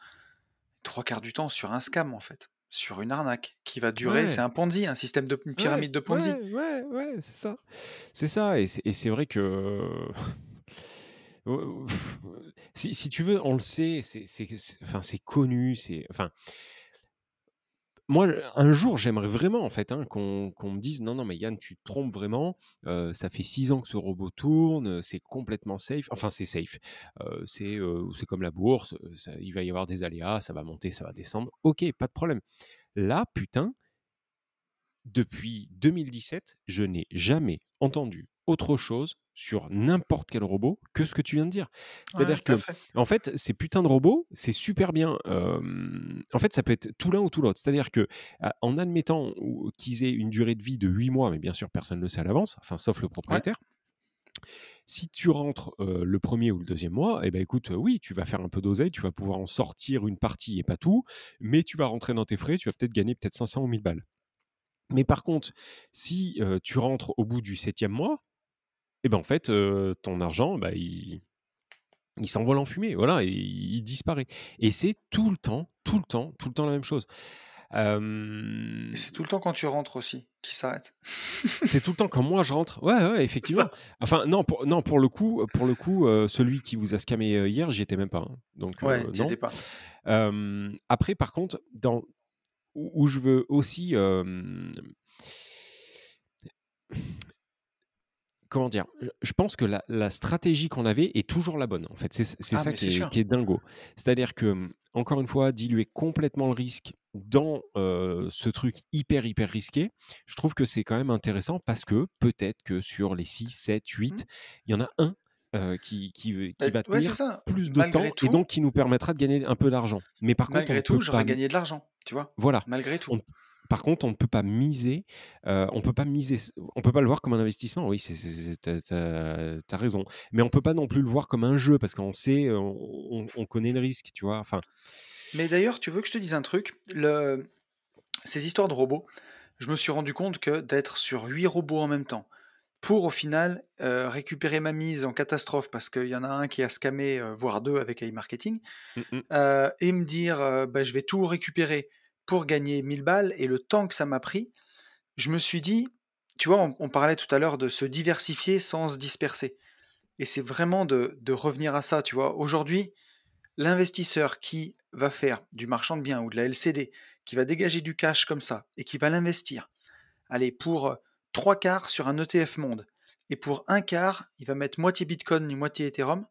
3/4 du temps sur un scam en fait, sur une arnaque qui va durer. C'est un Ponzi, un système de une ouais, pyramide de Ponzi. ouais, ouais, ouais, c'est ça. C'est ça et c'est vrai que si si tu veux, on le sait, enfin, c'est connu, c'est enfin Moi, un jour, j'aimerais vraiment en fait, hein, qu'on me dise: «Non, non, mais Yann, tu te trompes vraiment, heu, ça fait 6 ans que ce robot tourne, heu, c'est complètement safe». Enfin, c'est safe, heu, c'est, comme la bourse, il va y avoir des aléas, ça va monter, ça va descendre. OK, pas de problème. Là, putain, depuis 2017, je n'ai jamais entendu autre chose sur n'importe quel robot que ce que tu viens de dire. Ouais, C'est-à-dire à que, fait. en fait, ces putains de robots, c'est super bien. en fait, ça peut être tout l'un ou tout l'autre. C'est-à-dire que, en admettant qu'ils aient une durée de vie de 8 mois, mais bien sûr, personne ne le sait à l'avance, enfin, sauf le Ouais. propriétaire. Si tu rentres, le premier ou le deuxième mois, et ben écoute, oui, tu vas faire un peu d'oseille, tu vas pouvoir en sortir une partie et pas tout, mais tu vas rentrer dans tes frais, tu vas peut-être gagner peut-être 500 ou 1000 balles. Mais par contre, si, tu rentres au bout du septième mois, et ben, en fait, ton argent, bah, il il s'envole en fumée, voilà, et il disparaît et c'est tout le temps, tout le temps, tout le temps la même chose. C'est tout le temps quand tu rentres aussi qui s'arrête. c'est tout le temps quand moi je rentre ouais, ouais, effectivement. Enfin non, pour non, pour le coup pour le coup, celui qui vous a scammé, heu, hier, j'y étais même pas, hein, donc Ouais, non. pas. Après par contre, dans où où je veux aussi, Comment dire? Je pense que la la stratégie qu'on avait est toujours la bonne, en fait. C'est Ah ça qui est sûr. qui est dingo. C'est-à-dire que, mmh, encore une fois, diluer complètement le risque dans, heu, ce truc hyper, hyper risqué, je trouve que c'est quand même intéressant parce que peut-être que sur les six, sept, Mmh. huit, il y en a un heu, qui qui qui va ouais, tenir ça. plus de Malgré temps et donc qui nous permettra de gagner un peu d'argent. Mais par contre, on malgré tout, pas j'aurais gagné de l'argent, tu vois? voilà. Malgré tout. On par contre, on ne peut pas miser, on peut pas miser on peut pas le voir comme un investissement. Oui, tu as raison. Mais on peut pas non plus le voir comme un jeu parce qu'on sait, on on connaît le risque, tu vois? Enfin Mais d'ailleurs, tu veux que je te dise un truc? Le ces histoires de robots, je me suis rendu compte que d'être sur 8 robots en même temps, pour au final, récupérer ma mise en catastrophe parce qu'il y en a un qui a scammé, heu, voire 2 avec AI Marketing, mmh et me dire, «Bah, je vais tout récupérer pour gagner 1000 balles» et le temps que ça m'a pris, je me suis dit tu vois, on parlait tout à l'heure de se diversifier sans se disperser et c'est vraiment de revenir à ça, tu vois? Aujourd'hui, l'investisseur qui va faire du marchand de biens ou de la LCD, qui va dégager du cash comme ça et qui va l'investir, allez, pour, heu, 3/4 sur un ETF monde et pour un quart, il va mettre moitié bitcoin et moitié Ethereum,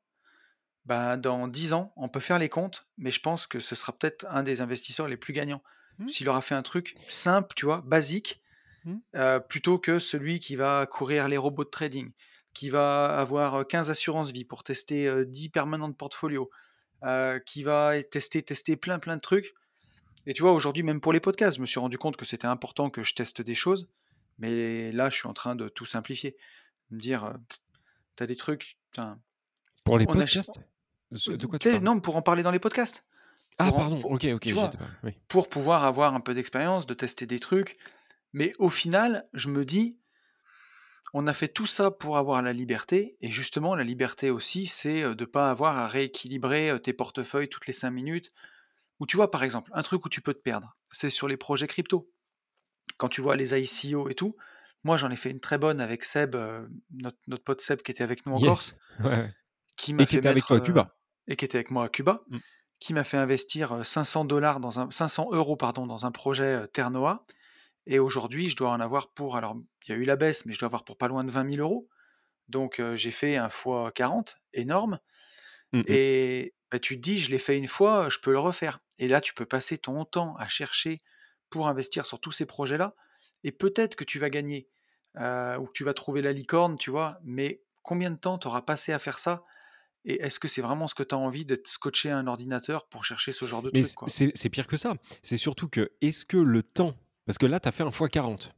bah, dans 10 ans, on peut faire les comptes, mais je pense que ce sera peut-être un des investisseurs les plus gagnants. Mmh, S'il aura fait un truc simple, tu vois, basique, mmh. heu, plutôt que celui qui va courir les robots de trading, qui va avoir, heu, 15 assurances vie pour tester, heu, 10 permanents de portfolio, qui va tester tester plein, plein de trucs et tu vois, aujourd'hui, même pour les podcasts, je me suis rendu compte que c'était important que je teste des choses, mais là, je suis en train de tout simplifier. Me dire, «Tu des trucs, Pour les on ach» podcasts? De quoi tu non, pour en parler dans les podcasts. Ah en pardon, pour OK, OK, vois? pas. Oui. Pour pouvoir avoir un peu d'expérience, de tester des trucs, mais au final, je me dis on a fait tout ça pour avoir la liberté et justement la liberté aussi, c'est, heu, de pas avoir à rééquilibrer, heu, tes portefeuilles toutes les 5 minutes. Ou tu vois, par exemple, un truc où tu peux te perdre, c'est sur les projets crypto. Quand tu vois les ICO et tout, moi j'en ai fait une très bonne avec Seb, heu, notre notre pote Seb qui était avec nous en Corse, Yes, ouais, ouais qui et m'a qui fait était avec toi à Cuba? et qui était avec moi à Cuba, Mmh. Qui m'a fait investir, heu, 500 dans un 500 € pardon, dans un projet, Noah et aujourd'hui je dois en avoir pour alors il y a eu la baisse, mais je dois avoir pour pas loin de 20 000 €. Donc heu, j'ai fait un fois 40, énorme Mmh mh. et bah, tu te dis: «Je l'ai fait une fois, je peux le refaire» et là, tu peux passer ton temps à chercher pour investir sur tous ces projets-là et peut-être que tu vas gagner, ou que tu vas trouver la licorne, tu vois? Mais combien de temps tu auras passé à faire ça? Et est-ce que c'est vraiment ce que tu as envie d'être scotché à un ordinateur pour chercher ce genre de Mais truc, c'est pire que ça. C'est surtout que, est-ce que le temps parce que là, tu as fait un fois 40.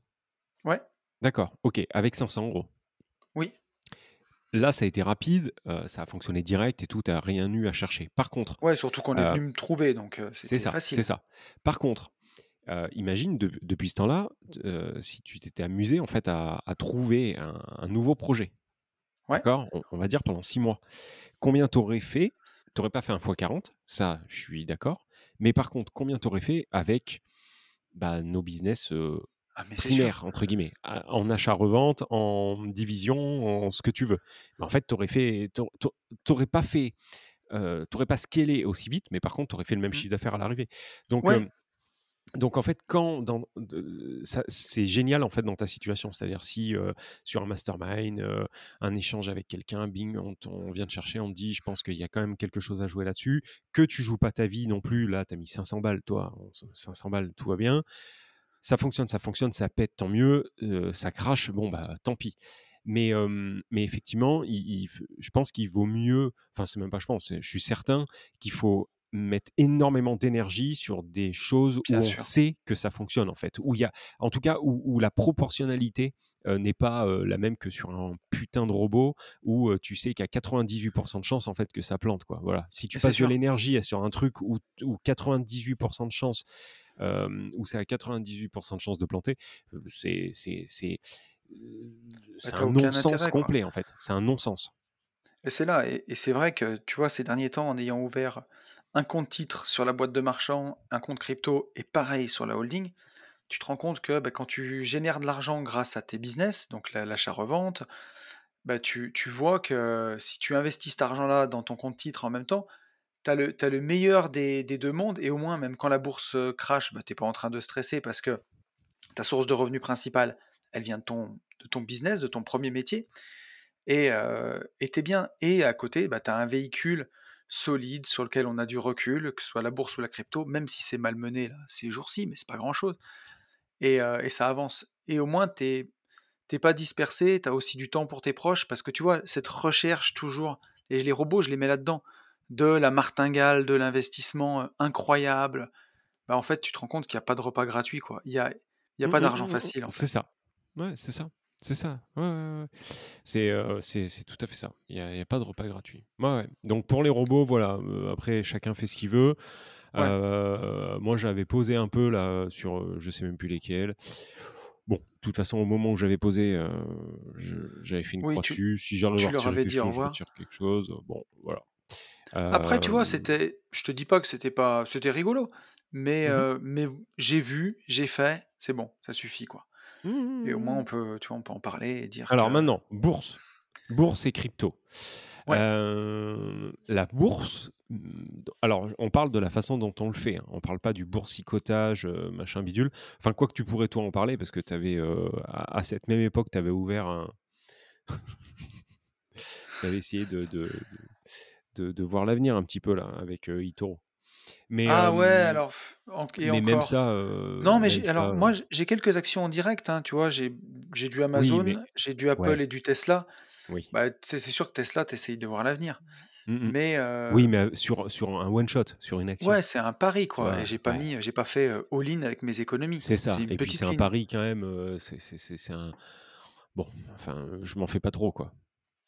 Ouais. D'accord, OK, avec 500 €. Oui. Là, ça a été rapide, heu, ça a fonctionné direct et tout, tu as rien eu à chercher. Par contre, Ouais, surtout qu'on est heu venu me trouver, donc heu, c'est c'était ça, c'est facile. ça. Par contre, heu, imagine dep depuis ce temps-là, si tu t'étais amusé en fait à à trouver un un nouveau projet, Ouais. d'accord? On on va dire pendant 6 mois. Combien tu aurais fait? Tu aurais pas fait un fois 40, ça, je suis d'accord. Mais par contre, combien tu aurais fait avec, bah, nos business, Ah. «primaires» entre guillemets, en achat-revente, en division, en ce que tu veux? Mais en fait, tu aurais fait tu au tu au tu aurais pas fait, heu, tu aurais pas scalé aussi vite, mais par contre, tu aurais fait le même Mmh. chiffre d'affaires à l'arrivée. Donc Ouais. Donc en fait, quand dans ça c'est génial en fait dans ta situation. C'est-à-dire si, sur un mastermind, un échange avec quelqu'un, bing, on vient te chercher, on te dit: «Je pense qu'il y a quand même quelque chose à jouer là-dessus», que tu joues pas ta vie non plus, là, tu as mis 500 balles, toi, on se 500 balles, tout va bien. Ça fonctionne, ça fonctionne, ça pète, tant mieux, ça crache, bon, bah, tant pis. Mais mais effectivement, je pense qu'il vaut mieux enfin, c'est même pas je pense, je suis certain qu'il faut mettre énormément d'énergie sur des choses où on sait que ça fonctionne, en fait. Où il y a en tout cas, où où la proportionnalité, n'est pas, la même que sur un putain de robot où, tu sais qu'il y a 98 de chances, en fait, que ça plante, quoi. Voilà. Si tu Mais c'est passes de l'énergie à sur un truc où où 98 de chances, hem, où ça a 98 de chances de planter, c'est c'est c'est, Bah, c'est un non-sens quoi. complet, en fait. C'est un non-sens. Et c'est là et et c'est vrai que, tu vois, ces derniers temps, en ayant ouvert un compte titre sur la boîte de marchand, un compte crypto et pareil sur la holding, tu te rends compte que, bah, quand tu génères de l'argent grâce à tes business, donc la l'achat-revente, bah, tu tu vois que si tu investis cet argent-là dans ton compte titre en même temps, tu as le meilleur des 2 mondes et au moins même quand la bourse, heu, crache, bah, tu es pas en train de stresser parce que ta source de revenus principale, elle vient de ton business, de ton 1er métier et et tu es bien. Et à côté, bah, tu as un véhicule solide sur lequel on a du recul, que ce soit la bourse ou la crypto, même si c'est malmené là, ces jours-ci, mais c'est pas grand-chose et heu et ça avance et au moins tu es tu es pas dispersé, tu as aussi du temps pour tes proches parce que tu vois, cette recherche toujours et les robots, je les mets là-dedans, de la martingale, de l'investissement, heu, incroyable, bah, en fait, tu te rends compte qu'il y a pas de repas gratuit, quoi. Il y a il y a Mmh pas d'argent mmh mh. facile, en C'est fait. ça. Ouais, c'est ça, c'est ça. Ouais, ouais, ouais, ouais. C'est, heu, c'est c'est tout à fait ça. Il y a pas de repas gratuit. Donc pour les robots, voilà, heu, après chacun fait ce qu'il veut. Heu, moi, j'avais posé un peu là sur, je sais même plus lesquels. Bon, de toute façon, au moment où j'avais posé, je j'avais fait une Oui, croix tu dessus. Si j'arrive à retirer avais quelque dit chose, je retire quelque chose. Bon, voilà. Après, tu vois, c'était je te dis pas que c'était pas c'était rigolo, mais Mmh mais j'ai vu, j'ai fait, c'est bon, ça suffit, quoi Mmh mh, et au moins mmh on mh. peut, tu vois, on peut en parler et dire Alors que maintenant, bourse. Bourse et crypto. Ouais. Heu, la bourse, mmh, alors on parle de la façon dont on le fait, hein. On parle pas du boursicotage, heu, machin bidule. Enfin, quoique tu pourrais toi en parler parce que tu avais, heu, à à cette même époque, tu avais ouvert un tu avais essayé de de de de de voir l'avenir un petit peu là avec, heu, eToro. Mais Ah ouais, alors enc et mais même encore. ça, Non, mais même j'ai ça, alors moi, j'ai quelques actions en direct, hein, tu vois? J'ai j'ai du Oui, mais Amazon, j'ai du Apple ouais. et du Tesla. Oui. Bah, tu sais, c'est sûr que Tesla, tu essayes de voir l'avenir, Mmh mh. mais Oui, mais sur sur un one shot, sur une action. Ouais, c'est un pari, Tu quoi et vois? j'ai pas Ouais. mis, j'ai pas fait, all-in avec mes économies. C'est C'est ça une et puis c'est un ligne. pari quand même, heu, c'est c'est c'est c'est un bon, enfin, je m'en fais pas trop, quoi.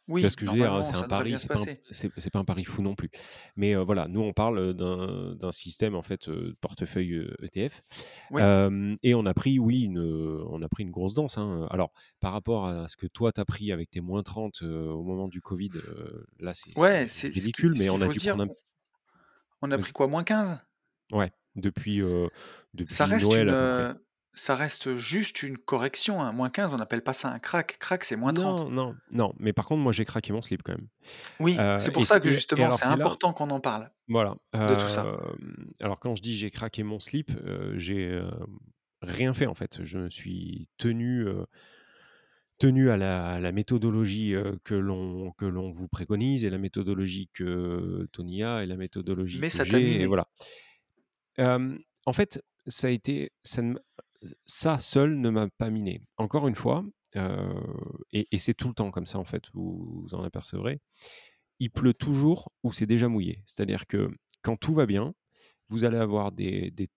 Oui, ce que je veux dire? Hein, c'est un pari, c'est pas pas un pari fou non plus. Mais, heu, voilà, nous on parle, d'un système en fait, de portefeuille, ETF. Oui. Hem et on a pris, oui, une, on a pris une grosse danse, hein, alors par rapport à ce que toi tu as pris avec tes -30, heu, au moment du covid, là c'est Ouais, ridicule, ce mais on a dû dire, prendre un on a pris quoi? -15? Ouais, depuis, heu, Ça depuis reste Noël une, ça reste juste une correction, hein. -15, on appelle pas ça un crack. Crack, c'est -30. Non, non, non, mais par contre moi j'ai craqué mon slip quand même. Oui, Heu c'est pour ça que justement, c'est là important qu'on en parle, voilà, de tout ça. hem, alors quand je dis: «J'ai craqué mon slip», heu, j'ai, rien fait en fait. Je me suis tenu, tenu à la à la méthodologie, que l'on que l'on vous préconise et la méthodologie que Tony a et la méthodologie Mais que ça t'a et voilà. En fait, ça a été ça ça seul ne m'a pas miné. Encore une fois, heu et et c'est tout le temps comme ça en fait, vous vous en apercevrez. Il pleut toujours où c'est déjà mouillé. C'est-à-dire que quand tout va bien, vous allez avoir des des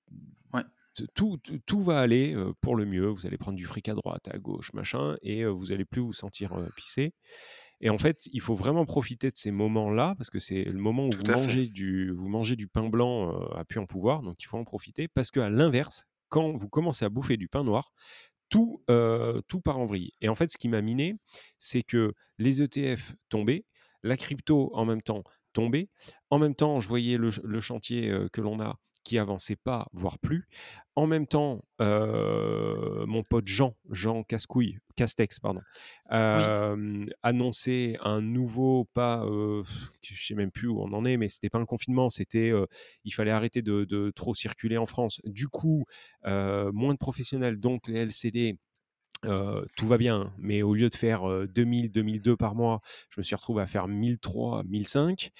Ouais. t tout tout tout va aller, heu, pour le mieux. Vous allez prendre du fric à droite, à gauche, machin et heu, vous allez plus vous sentir, pisser et en fait, il faut vraiment profiter de ces moments-là parce que c'est le moment où Tout vous fait. mangez du vous mangez du pain blanc, à plus en pouvoir, donc il faut en profiter parce qu'à l'inverse, quand vous commencez à bouffer du pain noir, tout, tout part en vrille et en fait, ce qui m'a miné, c'est que les ETF tombaient, la crypto en même temps tombait. En même temps, je voyais le ch le chantier, que l'on a qui avançait pas, voire plus. En même temps, mon pote Jean, Jean Casse-couille Castex pardon, Oui. annonçait un nouveau pas, heu, je sais même plus où on en est, mais c'était pas un confinement, c'était, il fallait arrêter de de trop circuler en France. Du coup, moins de professionnels, donc les LCD, tout va bien, mais au lieu de faire, heu, 2000-2002 par mois, je me suis retrouvé à faire 1003-1005.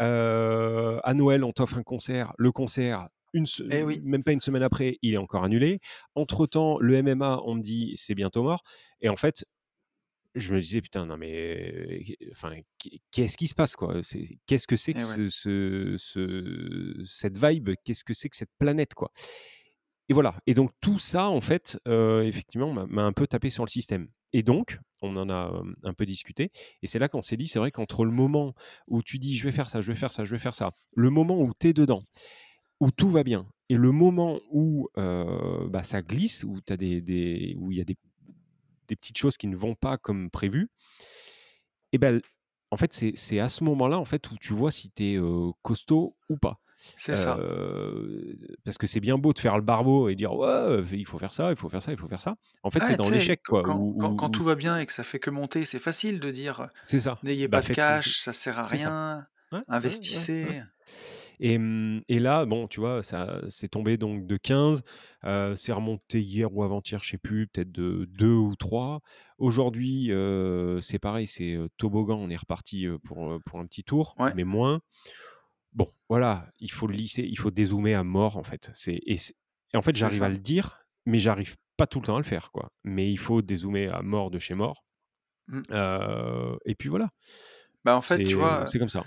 À Noël, on t'offre un concert, le concert, une se Eh oui. même pas une semaine après, il est encore annulé. Entre temps, le MMA, on me dit: «C'est bientôt mort» et en fait, je me disais: «Putain, non mais enfin, qu'est qu'est-ce qui se passe quoi? Qu'est-ce que c'est que Eh ouais. ce ce ce cette vibe? Qu'est-ce que c'est que cette planète quoi?» Et voilà. Et donc tout ça en fait, heu, effectivement m'a un peu tapé sur le système. Et donc on en a, hem, un peu discuté. Et c'est là qu'on s'est dit: «C'est vrai qu'entre le moment où tu dis: "Je vais faire ça, je vais faire ça, je vais faire ça"», le moment où tu es dedans, où tout va bien et le moment où, heu, bah, ça glisse, où as des des il y a des petites choses qui ne vont pas comme prévu et bah, l en fait, c'est à ce moment-là, en fait, où tu vois si tu es, costaud ou pas. C'est ça. Heu, parce que c'est bien beau de faire le barbeau et dire: «Ouais, il faut faire ça, il faut faire ça, il faut faire ça». En fait, c'est Ouais, dans l'échec quoi, quand où quand quand où où tout va bien et que ça fait que monter, c'est facile de dire, C'est ça. «N'ayez Bah, pas de cash, ça sert à c'est rien, Ouais, ouais, ouais, ouais investissez». et mmh et là, bon, tu vois, ça c'est tombé donc de 15, heu, c'est remonté hier ou avant-hier, je sais plus, peut-être de 2 ou 3. Aujourd'hui, heu, c'est pareil, c'est, toboggan, on est reparti, pour, pour un petit tour, mais moins. Bon, voilà, il faut le lisser, il faut dézoomer à mort, en fait. C'est et en fait, j'arrive à le dire, mais j'arrive pas tout le temps à le faire, quoi. Mais il faut dézoomer à mort de chez mort, Mmh. heu et puis voilà. Bah, en fait, tu vois, c'est comme ça.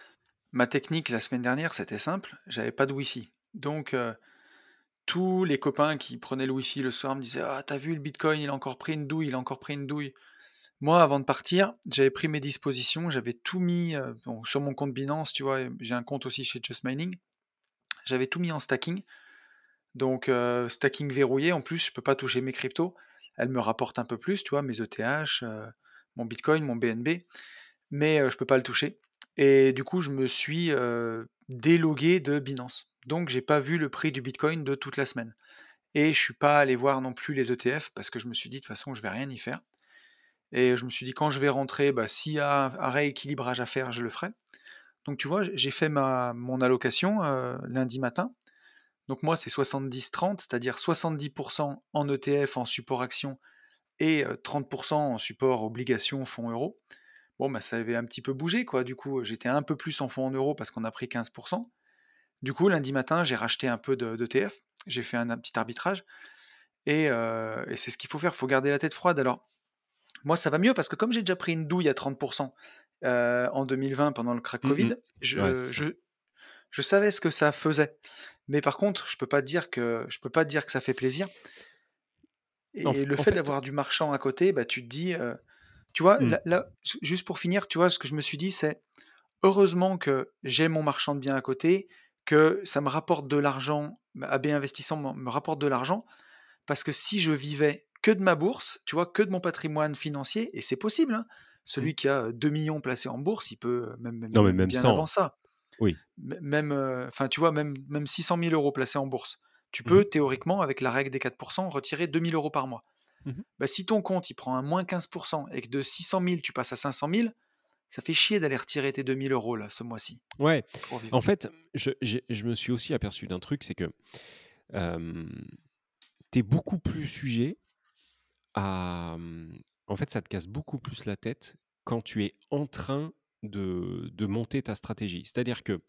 ma technique la semaine dernière, c'était simple, j'avais pas de wifi. Donc heu, tous les copains qui prenaient le wifi le soir me disaient: «Ah, tu as vu le bitcoin, il a encore pris une douille, il a encore pris une douille». Moi, avant de partir, j'avais pris mes dispositions, j'avais tout mis, bon, sur mon compte Binance, tu vois? J'ai un compte aussi chez Just Mining. J'avais tout mis en stacking, donc heu, stacking verrouillé en plus, je peux pas toucher mes cryptos. Elles me rapportent un peu plus, tu vois? Mes ETH, heu, mon bitcoin, mon BNB, mais je peux pas le toucher et du coup, je me suis, délogué de Binance. Donc j'ai pas vu le prix du bitcoin de toute la semaine et je suis pas allé voir non plus les ETF parce que je me suis dit: «De toute façon, je vais rien y faire» et je me suis dit: «Quand je vais rentrer, bah, s'il y a un rééquilibrage à faire, je le ferai». Donc tu vois, j'ai fait ma mon allocation, heu, lundi matin. Donc moi, c'est 70-30, c'est-à-dire 70% en ETF, en support actions et heu, 30% en support obligations, fonds euros. Bon, bah, ça avait un petit peu bougé, quoi. Du coup, j'étais un peu plus en fonds en euros parce qu'on a pris 15 Du coup, lundi matin, j'ai racheté un peu de d'ETF. J'ai fait un petit arbitrage et heu et c'est ce qu'il faut faire, faut garder la tête froide. Alors, moi, ça va mieux parce que comme j'ai déjà pris une douille à 30 heu, en 2020 pendant le crack covid, je je je savais ce que ça faisait. Mais par contre, je peux pas dire que je peux pas dire que ça fait plaisir. En et le en fait fait d'avoir du marchand à côté, bah, tu te dis, heu Tu vois, là là, ju juste pour finir, tu vois, ce que je me suis dit, c'est: «Heureusement que j'ai mon marchand de biens à côté, que ça me rapporte de l'argent, AB Investissement me me rapporte de l'argent, parce que si je vivais que de ma bourse, tu vois, que de mon patrimoine financier» et c'est possible, hein, Mmh. celui qui a, heu, 2 000 000 placés en bourse, il peut, heu, même même Non, mais même même bien avant 100. ça, Oui. mê même, heu, enfin, tu vois, même même 600 000 € placés en bourse, tu Mmh mh. peux théoriquement, avec la règle des 4% retirer 2 000 € par mois. Mmh mh. Bah, si ton compte, il prend un moins 15% et que de 600 000 tu passes à 500 000, ça fait chier d'aller retirer tes 2 000 € là, ce mois-ci, Ouais, en fait, je me suis aussi aperçu d'un truc, c'est que, tu es beaucoup plus sujet à, mmh, en fait, ça te casse beaucoup plus la tête quand tu es en train de de monter ta stratégie. C'est-à-dire que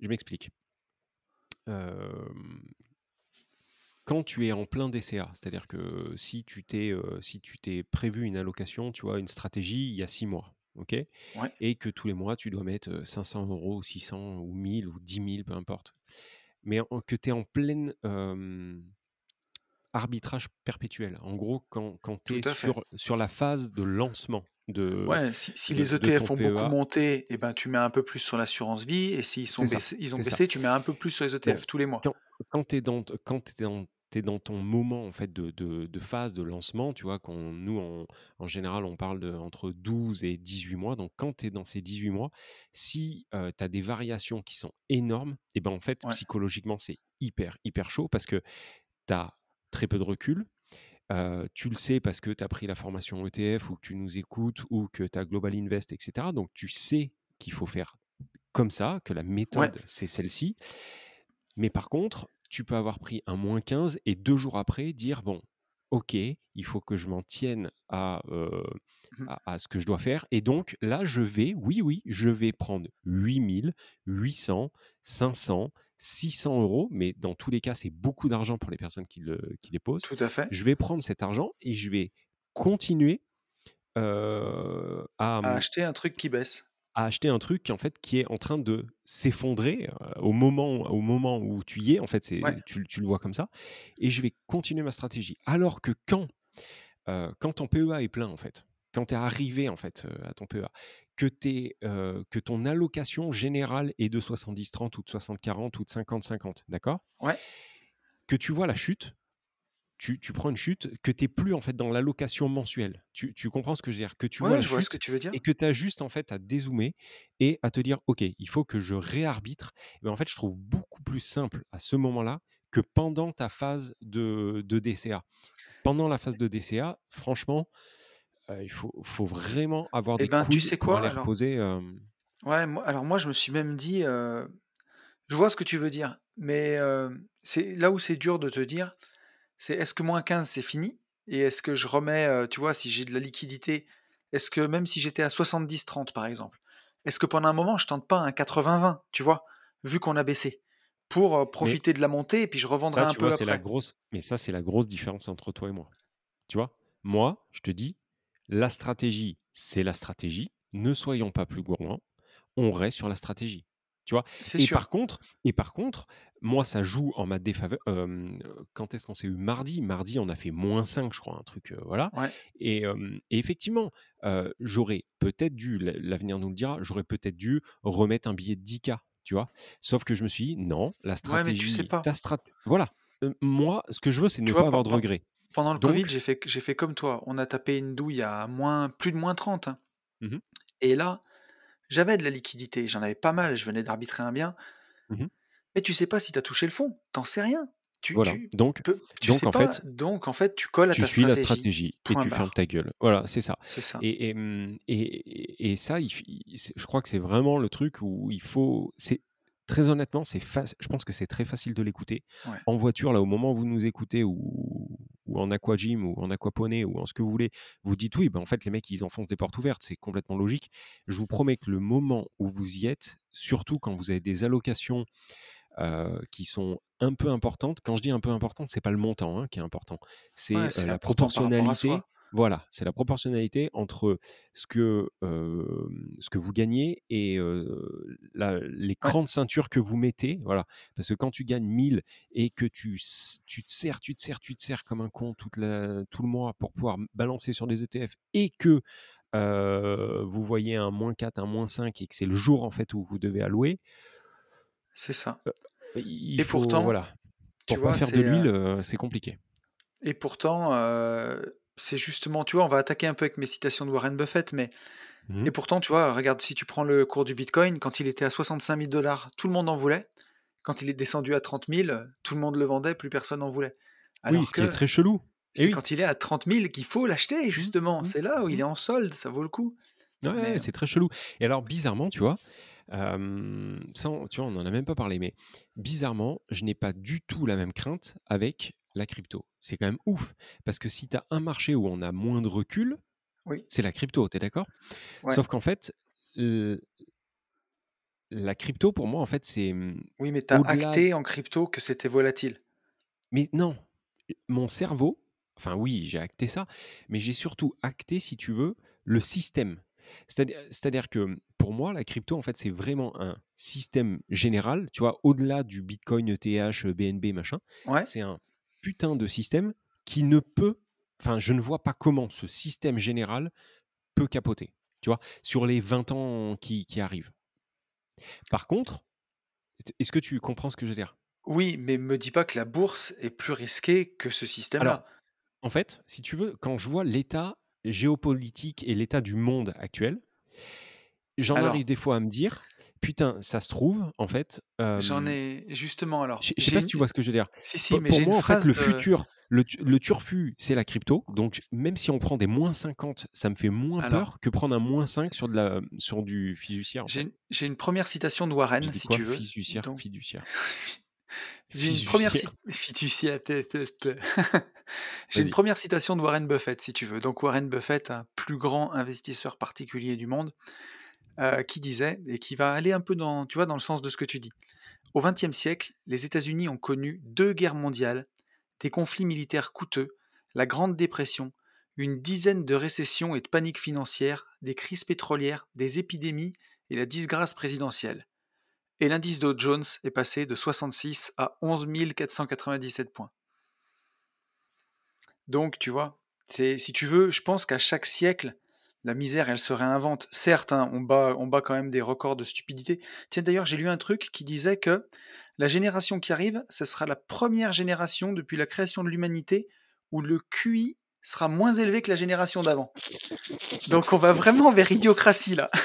je m'explique. Quand tu es en plein DCA, c'est-à-dire que si tu t'es, si tu t'es prévu une allocation, tu vois, une stratégie il y a 6 mois, OK? Ouais. Et que tous les mois tu dois mettre, heu, 500 € ou 600 ou 1 000 ou 10 000, peu importe. Mais en que tu es en pleine, arbitrage perpétuel. En gros, quand quand tu es sur sur la phase de lancement de Ouais, si si de les ETF ont beaucoup PEA monté et ben, tu mets un peu plus sur l'assurance vie et s'ils sont baissés ils ont ça. baissé, tu mets un peu plus sur les ETF tous les mois. quand quand tu es dans quand es dans dans ton moment en fait de de de phase de lancement, tu vois? Qu'on nous en en général, on parle de entre 12 et 18 mois. Donc quand tu es dans ces 18 mois, si, heu, tu as des variations qui sont énormes et ben, en fait, Ouais. psychologiquement, c'est hyper, hyper chaud parce que tu as très peu de recul. Tu le sais parce que tu as pris la formation ETF ou que tu nous écoutes ou que tu as Global Invest et cetera. Donc tu sais qu'il faut faire comme ça, que la Ouais. méthode, c'est celle-ci. Mais par contre, tu peux avoir pris un moins 15 et 2 jours après dire: «Bon, OK, il faut que je m'en tienne à, Mmh. à à ce que je dois faire et donc là, je vais, oui, oui, je vais prendre 8 000-800-500-600 €, mais dans tous les cas, c'est beaucoup d'argent pour les personnes qui le qui les posent. Tout à fait. Je vais prendre cet argent et je vais continuer, heu, à, À acheter un truc qui baisse. à acheter un truc qui, en fait, qui est en train de s'effondrer, heu, au moment au moment où tu y es, en fait, Ouais. c'est tu tu le vois comme ça et je vais continuer ma stratégie. Alors que quand, heu, quand ton PEA est plein, en fait, quand tu es arrivé, en fait, à ton PEA, que es, que ton allocation générale est de 70-30 ou de 60-40 ou de 50-50, d'accord? Ouais. Que tu vois la chute, tu tu prends une chute, que tu es plus, en fait, dans l'allocation mensuelle. Tu tu comprends ce que je veux dire? Que tu vois la je vois ce que tu veux dire. et que tu as juste, en fait, à dézoomer et à te dire: «OK, il faut que je réarbitre». Mais en fait, je trouve beaucoup plus simple à ce moment-là que pendant ta phase de de DCA. Pendant la phase de DCA, franchement, heu, il faut faut vraiment avoir Et des ben, tu couilles sais pour quoi? aller Alors? reposer, hem ouais, moi alors moi, je me suis même dit, heu, je vois ce que tu veux dire, mais c'est là où c'est dur de te dire, c'est est-ce que moins 15 c'est fini? Et est-ce que je remets, tu vois, si j'ai de la liquidité, est-ce que même si j'étais à 70-30 par exemple, est-ce que pendant un moment je tente pas un 80-20, tu vois? Vu qu'on a baissé, pour, heu, mais profiter de la montée et puis je revendrai ça, un tu vois, peu la après? grosse mais ça, c'est la grosse différence entre toi et moi. Tu vois? Moi, je te dis, la stratégie, c'est la stratégie. Ne soyons pas plus gourmands. On reste sur la stratégie. Tu vois? Et par contre et par contre, moi, ça joue en ma défaveur. Quand est-ce qu'on s'est eu? Mardi. Mardi, on a fait -5, je crois, un truc, heu, voilà. Ouais. Et effectivement, j'aurais peut-être dû, l'a l'avenir nous le dira, j'aurais peut-être dû remettre un billet de 10 K, tu vois? Sauf que je me suis dit: «Non, la Ouais, mais tu sais stratégie, pas. ta strat» voilà. Moi, ce que je veux, c'est ne pas avoir de regrets. Pendant le covid, j'ai fait j'ai fait comme toi. On a tapé une douille à moins plus de -30, hein. Mmh mh. Et là, j'avais de la liquidité, j'en avais pas mal, je venais d'arbitrer un bien. Mmh mh. Mais tu sais pas si tu as touché le fond, tu en sais rien. Tu Voilà, tu donc peux tu donc sais en pas, fait donc en fait, tu colles à tu ta suis la stratégie. stratégie et Point tu fermes barre. ta gueule. Voilà, c'est ça. C'est ça. Et et mmh et et et ça, il f i c'est je crois que c'est vraiment le truc où il faut c'est très honnêtement, c'est je pense que c'est très facile de l'écouter. Ouais. En voiture, là, au moment où vous nous écoutez ou ou en aquagym ou en aquaponie ou en ce que vous voulez, vous dites: «Oui, bah, en fait, les mecs, ils enfoncent des portes ouvertes», c'est complètement logique. Je vous promets que le moment où vous y êtes, surtout quand vous avez des allocations, qui sont un peu importantes, quand je dis un peu importantes, c'est pas le montant, hein, qui est important, c'est, la proportionnalité. Voilà, c'est la proportionnalité entre ce que, ce que vous gagnez et la Ouais. l'écran de ceinture que vous mettez, voilà. Parce que quand tu gagnes 1 000 et que tu tu te serres, tu te serres, tu te serres comme un con toute la tout le mois pour pouvoir balancer sur des ETF et que, vous voyez un -4, un -5 et que c'est le jour, en fait, où vous devez allouer C'est ça. il Et faut pourtant, voilà, tu pour pas vois, faire de l'huile, c'est compliqué. et pourtant, c'est justement tu vois, on va attaquer un peu avec mes citations de Warren Buffett, mais Mmh et pourtant, tu vois, regarde, si tu prends le cours du bitcoin, quand il était à 65 000 tout le monde en voulait. Quand il est descendu à 30 000, heu, tout le monde le vendait, plus personne en voulait. Oui, ce qui est très chelou. C'est oui. quand il est à 30 000 qu'il faut l'acheter Mmh, justement. mmh, C'est là où il est en solde, ça vaut le coup. Ouais, Mais, c'est très chelou et alors bizarrement, tu vois, ça on tu vois, on en a même pas parlé, mais bizarrement, je n'ai pas du tout la même crainte avec la crypto. C'est quand même ouf parce que si tu as un marché où on a moins de recul, oui, c'est la crypto, tu es d'accord? ouais. Sauf qu'en fait, la crypto pour moi, en fait, c'est, mmh, Oui, mais tu as acté en crypto que c'était volatile. mais non, mon cerveau enfin oui, j'ai acté ça, mais j'ai surtout acté, si tu veux, le système. C'est-à-dire c'est-à-dire que, pour moi, la crypto, en fait, c'est vraiment un système général, tu vois? Au-delà du bitcoin, ETH, BNB, machin, Ouais. c'est un putain de système qui ne peut enfin, je ne vois pas comment ce système général peut capoter, tu vois? Sur les 20 ans qui qui arrivent. Par contre, est-ce que tu comprends ce que je veux dire? Oui, mais me dis pas que la bourse est plus risquée que ce système-là. en fait, si tu veux, quand je vois l'état géopolitique et l'état du monde actuel, j'en arrive des fois à me dire: «Putain, ça se trouve, en fait, j'en hem» ai justement alors, je sais pas si tu vois ce que je veux dire? si, si, mais pour une moi, en fait, le de futur, le le turfu, c'est la crypto, donc même si on prend des -50, ça me fait moins alors, peur que prendre un -5 sur de la sur du fiduciaire, j'ai une 1 citation de Warren, si quoi? tu veux. Fiduciaire? Donc Fiduciaire. j'ai une première une première citation de Warren Buffett, si tu veux. Donc Warren Buffett, un plus grand investisseur particulier du monde, heu, qui disait et qui va aller un peu dans, tu vois, dans le sens de ce que tu dis. Au XXe siècle, les États-Unis ont connu 2 guerres mondiales, des conflits militaires coûteux, la Grande Dépression, une dizaine de récessions et de paniques financières, des crises pétrolières, des épidémies et la disgrâce présidentielle. Et l'indice Dow Jones est passé de 66 à 11 497 points. Donc, tu vois, c'est, si tu veux, je pense qu'à chaque siècle, la misère, elle se réinvente. Certes, hein, on, bat, on bat quand même des records de stupidité. Tiens, d'ailleurs, j'ai lu un truc qui disait que la génération qui arrive, ce sera la première génération depuis la création de l'humanité où le QI sera moins élevé que la génération d'avant. Donc on va vraiment vers idiocratie là.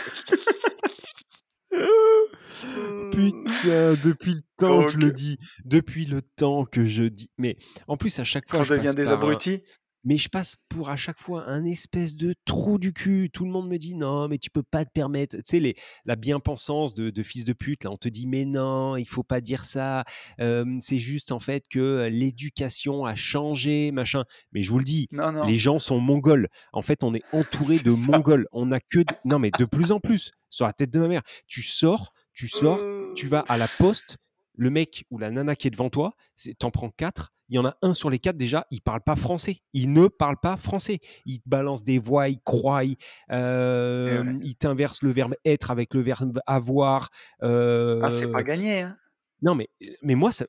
Putain, depuis le temps que je le dis, depuis le temps que je dis mais en plus, à chaque fois, qu'on je devient passe des par abrutis. Mais je passe pour à chaque fois un espèce de trou du cul. Tout le monde me dit: «Non, mais tu peux pas te permettre» tu sais les la bien-pensance de de fils de pute là, on te dit: «Mais non, il faut pas dire ça, c'est juste en fait que, l'éducation a changé, machin». Mais je vous le dis, Non, non, les gens sont mongols. En fait, on est entouré de ça. mongols. On a que non, mais de plus en plus, sur la tête de ma mère. Tu sors tu sors, tu vas à la poste, le mec ou la nana qui est devant toi, tu prends 4, il y en a un sur les 4 déjà, il parle pas français. Il ne parle pas français. Il te balance des voix, il croit, il, Et ouais. il t'inverse le verbe être avec le verbe avoir. Ah, c'est pas gagné, hein. non mais mais moi ça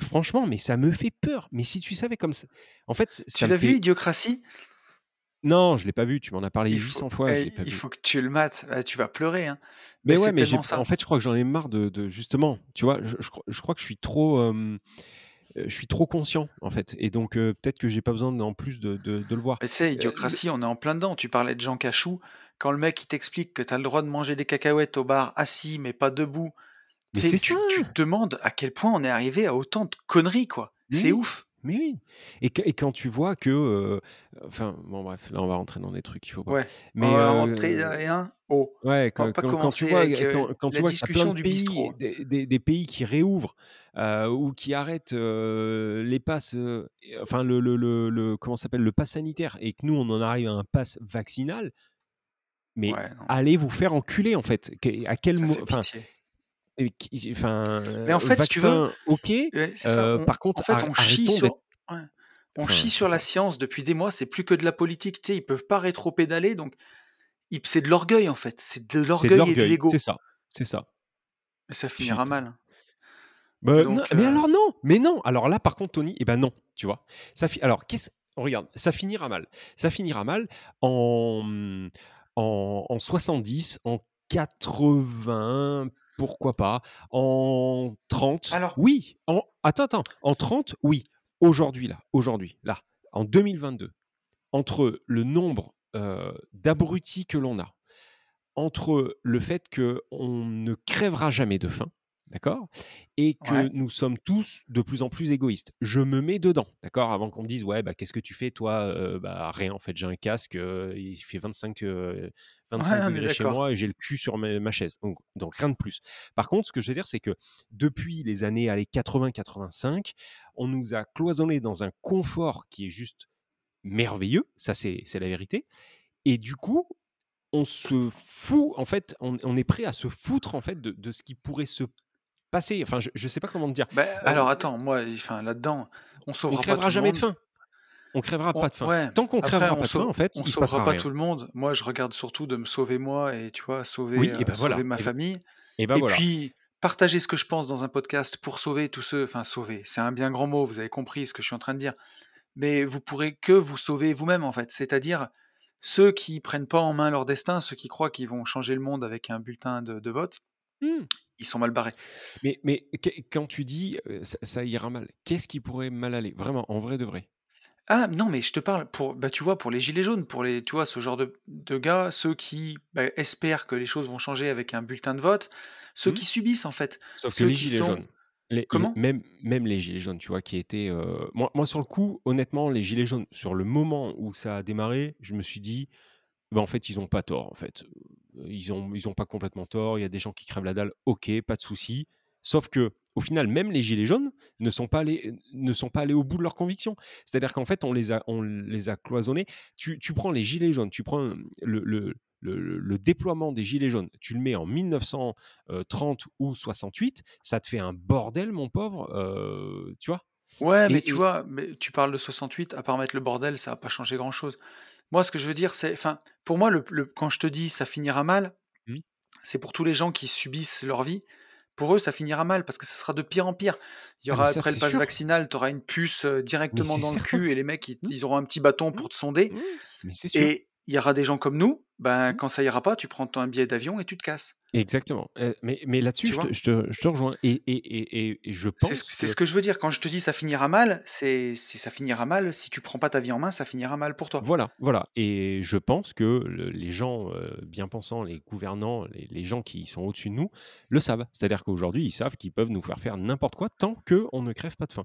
franchement, mais ça me fait peur. Mais si tu savais comme ça en fait, Tu ça l'as vu, Idiocratie? non, je l'ai pas vu, tu m'en as parlé Il faut 800 fois, je eh, pas il vu. faut que tu le mates. Ah, tu vas pleurer, hein. Mais Mais ouais, mais tellement en ça. fait, je crois que j'en ai marre de de justement, tu vois? Je je crois je crois que je suis trop, je suis trop conscient, en fait et donc heu, peut-être que j'ai pas besoin en plus de de de le voir. Tu sais, le Idiocratie, on est en plein dedans. Tu parlais de Jean Cachou. Quand le mec, il t'explique que tu as le droit de manger des cacahuètes au bar assis, mais pas debout, mais tu te demandes à quel point on est arrivé à autant de conneries, quoi. C'est ouf. Mais oui et quand tu vois que, heu, enfin, bon bref, là, on va rentrer dans des trucs qu'il faut pas. Ouais. On Mais va rentrer rien. Oh, ouais, on quand pas quand quand tu vois, quand quand tu vois qu'il y a plein de pays, bistrot. des des des pays qui réouvrent, ou qui arrêtent, les passes, enfin le le le le comment s'appelle? Le pass sanitaire et que nous, on en arrive à un pass vaccinal, mais Ouais, allez vous faire enculer, en fait. À quel ça mo fait enfin Mais en fait, si tu veux, vaccin, OK, ouais, on par en contre, fait, ar on chie sur ouais, on enfin, chie sur la science depuis des mois, c'est plus que de la politique, tu sais, ils peuvent pas rétropédaler, donc c'est de l'orgueil, en fait, c'est de l'orgueil et de l'orgueil, c'est l'ego ça, c'est ça. ça finira mal. Bah, non, mais heu, alors non, mais non. Alors là, par contre, Tony, eh ben non, tu vois? Ça fi alors qu'est-ce regarde, ça finira mal. Ça finira mal en, en en 70, en 80, pourquoi pas, en 30, Alors oui, en attends, attends, en 30, oui, aujourd'hui là, aujourd'hui, là, en 2022, entre le nombre, heu, d'abrutis que l'on a, entre le fait qu'on ne crèvera jamais de faim, d'accord? Et que ouais, nous sommes tous de plus en plus égoïstes. Je me mets dedans, d'accord? Avant qu'on me dise: «Ouais, bah, qu'est-ce que tu fais toi?» heu, bah, rien en fait, j'ai un casque, heu, il fait 25, heu, ouais, 25 on est degrés chez moi et j'ai le cul sur ma ma chaise, donc donc rien de plus. Par contre, ce que je veux dire, c'est que depuis les années, allez, 80-85, on nous a cloisonnés dans un confort qui est juste merveilleux, ça c'est c'est la vérité et du coup, on se fout, en fait, on on est prêt à se foutre, en fait, de de ce qui pourrait se passer. Enfin, je je sais pas comment te dire. Bah, alors attends, moi, enfin, là-dedans, on on sauvera pas crèvera tout le jamais de monde. faim. On crèvera On pas de faim. ouais, Tant qu'on crèvera pas de faim, en fait, on il sauvera pas rien. tout le monde. Moi, je regarde surtout de me sauver moi et tu vois, sauver, Oui et heu, ben sauver voilà ma et ben famille et ben et voilà. puis partager ce que je pense dans un podcast pour sauver tous ceux enfin sauver, c'est un bien grand mot, vous avez compris ce que je suis en train de dire. Mais vous pourrez que vous sauver vous-même, en fait. C'est-à-dire ceux qui prennent pas en main leur destin, ceux qui croient qu'ils vont changer le monde avec un bulletin de de vote, Mmh. ils sont mal barrés. Mais mais qu quand tu dis, heu, ça ça ira mal, qu'est-ce qui pourrait mal aller? Vraiment, en vrai de vrai? Ah non, mais je te parle pour bah, tu vois, pour les gilets jaunes, pour les tu vois, ce genre de de gars, ceux qui, bah, espèrent que les choses vont changer avec un bulletin de vote, ceux Mmh? qui subissent, en fait, Sauf que les qui gilets sont jaunes, les comment? même même les gilets jaunes, tu vois, qui étaient, heu moi moi sur le coup, honnêtement, les gilets jaunes, sur le moment où ça a démarré, je me suis dit: «Bah, en fait, ils ont pas tort, en fait». Ils ont ils ont pas complètement tort, il y a des gens qui crèvent la dalle, OK, pas de souci. Sauf que au final, même les gilets jaunes ne sont pas allés ne sont pas allés au bout de leurs convictions. C'est-à-dire qu'en fait, on les a on les a cloisonnés. Tu tu prends les gilets jaunes, tu prends, le le le le déploiement des gilets jaunes, tu le mets en 1930 ou 68, ça te fait un bordel, mon pauvre, heu, tu vois? Ouais, mais tu Et vois, mais tu parles de 68, à part mettre le bordel, ça a pas changé grand-chose. Moi, ce que je veux dire, c'est enfin, pour moi, le le quand je te dis: «Ça finira mal», mmh, c'est pour tous les gens qui subissent leur vie. Pour eux, ça finira mal parce que ça sera de pire en pire. Il y ah aura ça, après le c'est pass sûr, vaccinal, tu auras une puce, mais directement c'est dans le certain. cul et les mecs, ils Mmh, ils auront un petit bâton mmh, pour te sonder mmh, mais c'est sûr. et il y aura des gens comme nous, ben, quand ça ira pas, tu prends ton billet d'avion et tu te casses, Exactement, heu, mais mais là-dessus, je te vois? je te je te rejoins et et et et je C'est ce pense c'est ce que que je veux dire quand je te dis: «Ça finira mal», c'est ça finira mal, si tu prends pas ta vie en main, ça finira mal pour toi. voilà, voilà et je pense que le les gens, heu, bien pensants, les gouvernants, les les gens qui sont au-dessus de nous, le savent. C'est-à-dire qu'aujourd'hui, ils savent qu'ils peuvent nous faire faire n'importe quoi tant qu'on ne crève pas de faim.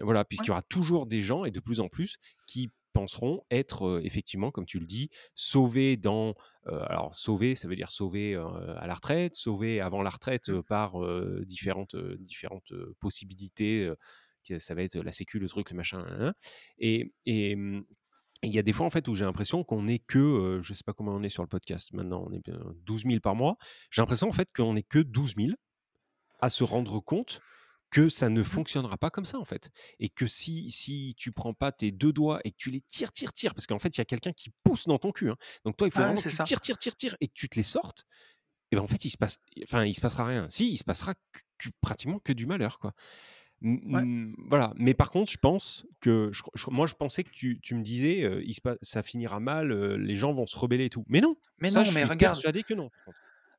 Voilà, puisqu'il y aura toujours des gens et de plus en plus qui penseront être, effectivement, comme tu le dis, sauvés dans, alors sauvés, ça veut dire sauvés, à la retraite, sauvés avant la retraite, mmh, par, différentes, différentes, possibilités, ça va être la sécu, le truc, le machin, et et il y a des fois, en fait, où j'ai l'impression qu'on est que, je sais pas comment on est sur le podcast maintenant, on est bien 12 000 par mois. J'ai l'impression, en fait, qu'on est que 12 000 à se rendre compte que ça ne mmh. fonctionnera pas comme ça, en fait. Et que si si tu prends pas tes 2 doigts et que tu les tires, tires, tires, parce qu'en fait, il y a quelqu'un qui pousse dans ton cul, hein. Donc toi, il faut Ah vraiment que tu tires, tires, tires, tires et que tu te les sortes et ben, en fait, il se passe enfin, il se passera rien. Si, il se passera que pratiquement que du malheur, quoi. Ouais. voilà, mais par contre, je pense que je je moi, je pensais que tu tu me disais, il se pa ça finira mal, les gens vont se rebeller et tout. Mais non, Mais ça, non, je mais suis regarde persuadé que non.